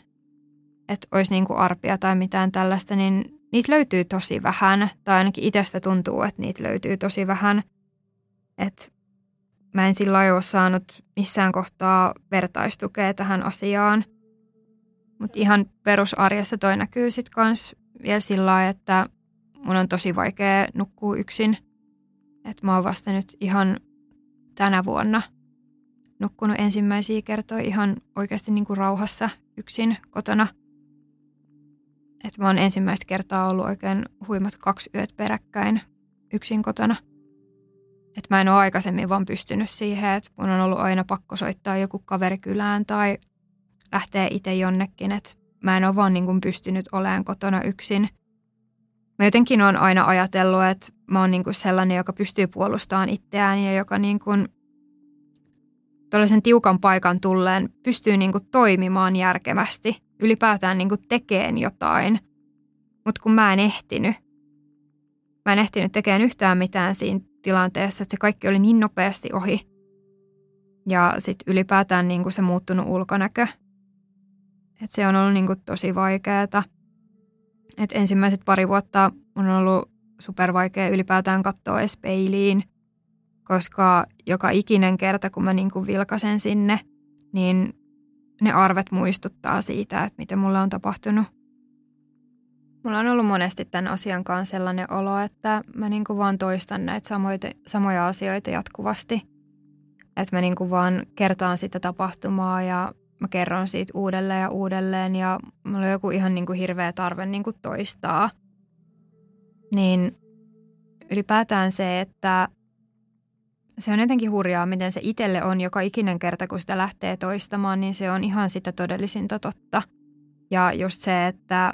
että olisi niin kuin arpia tai mitään tällaista, niin niitä löytyy tosi vähän. Tai ainakin itsestä tuntuu, että niitä löytyy tosi vähän. että mä en sillä ole saanut missään kohtaa vertaistukea tähän asiaan. Mutta ihan perusarjessa toi näkyy sitten kans vielä sillä että mun on tosi vaikea nukkua yksin. Että mä oon vasta nyt ihan tänä vuonna nukkunut ensimmäisiä kertoja ihan oikeasti niin kuin rauhassa yksin kotona. Että mä oon ensimmäistä kertaa ollut oikein huimat kaksi yöt peräkkäin yksin kotona. Että mä en ole aikaisemmin vaan pystynyt siihen, että mun on ollut aina pakko soittaa joku kaveri kylään tai lähteä itse jonnekin. Että mä en ole vaan niin kuin pystynyt olemaan kotona yksin. Mä jotenkin olen aina ajatellut, että mä oon niin kuin sellainen, joka pystyy puolustamaan itseään ja joka niin kuin tiukan paikan tulleen pystyy niin kuin toimimaan järkevästi, ylipäätään niin kuin tekemään jotain. Mutta kun mä en ehtinyt, mä en ehtinyt tekemään yhtään mitään siinä tilanteessa, että se kaikki oli niin nopeasti ohi. Ja sitten ylipäätään niin kuin se muuttunut ulkonäkö. että se on ollut niin kuin tosi vaikeaa. Et ensimmäiset pari vuotta on ollut supervaikea ylipäätään katsoa edes peiliin, koska joka ikinen kerta, kun mä niin kuin vilkasen sinne, niin ne arvet muistuttaa siitä, että mitä mulle on tapahtunut. Mulla on ollut monesti tämän asian kanssa sellainen olo, että mä niin kuin vaan toistan näitä samoja, samoja asioita jatkuvasti. Että mä niin kuin vaan kertaan sitä tapahtumaa ja mä kerron siitä uudelleen ja uudelleen ja mulla on joku ihan niin kuin hirveä tarve niin kuin toistaa. Niin ylipäätään se, että se on jotenkin hurjaa, miten se itselle on joka ikinen kerta, kun sitä lähtee toistamaan, niin se on ihan sitä todellisinta totta. Ja just se, että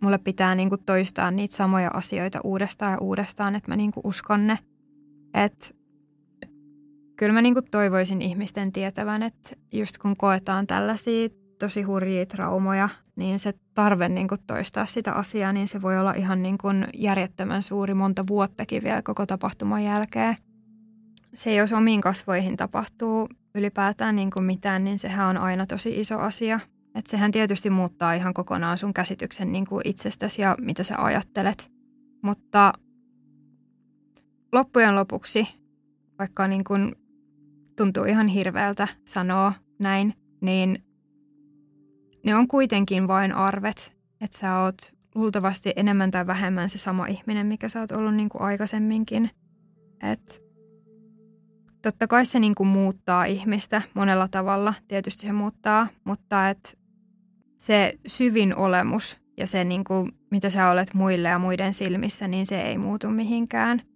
mulle pitää niin kuin toistaa niitä samoja asioita uudestaan ja uudestaan, että mä niin kuin uskon ne. Että kyllä mä niin kuin toivoisin ihmisten tietävän, että just kun koetaan tällaisia tosi hurjia traumoja, niin se tarve niin kuin toistaa sitä asiaa, niin se voi olla ihan niin kuin järjettömän suuri monta vuottakin vielä koko tapahtuman jälkeen. Se, jos omiin kasvoihin tapahtuu ylipäätään niin kuin mitään, niin sehän on aina tosi iso asia. Että sehän tietysti muuttaa ihan kokonaan sun käsityksen niin kuin itsestäsi ja mitä sä ajattelet. Mutta loppujen lopuksi, vaikka niin kuin tuntuu ihan hirveältä sanoa näin, niin ne on kuitenkin vain arvet, että sä oot luultavasti enemmän tai vähemmän se sama ihminen, mikä sä oot ollut niin kuin aikaisemminkin. Et totta kai se niin kuin muuttaa ihmistä monella tavalla, tietysti se muuttaa, mutta et se syvin olemus ja se, niin kuin, mitä sä olet muille ja muiden silmissä, niin se ei muutu mihinkään –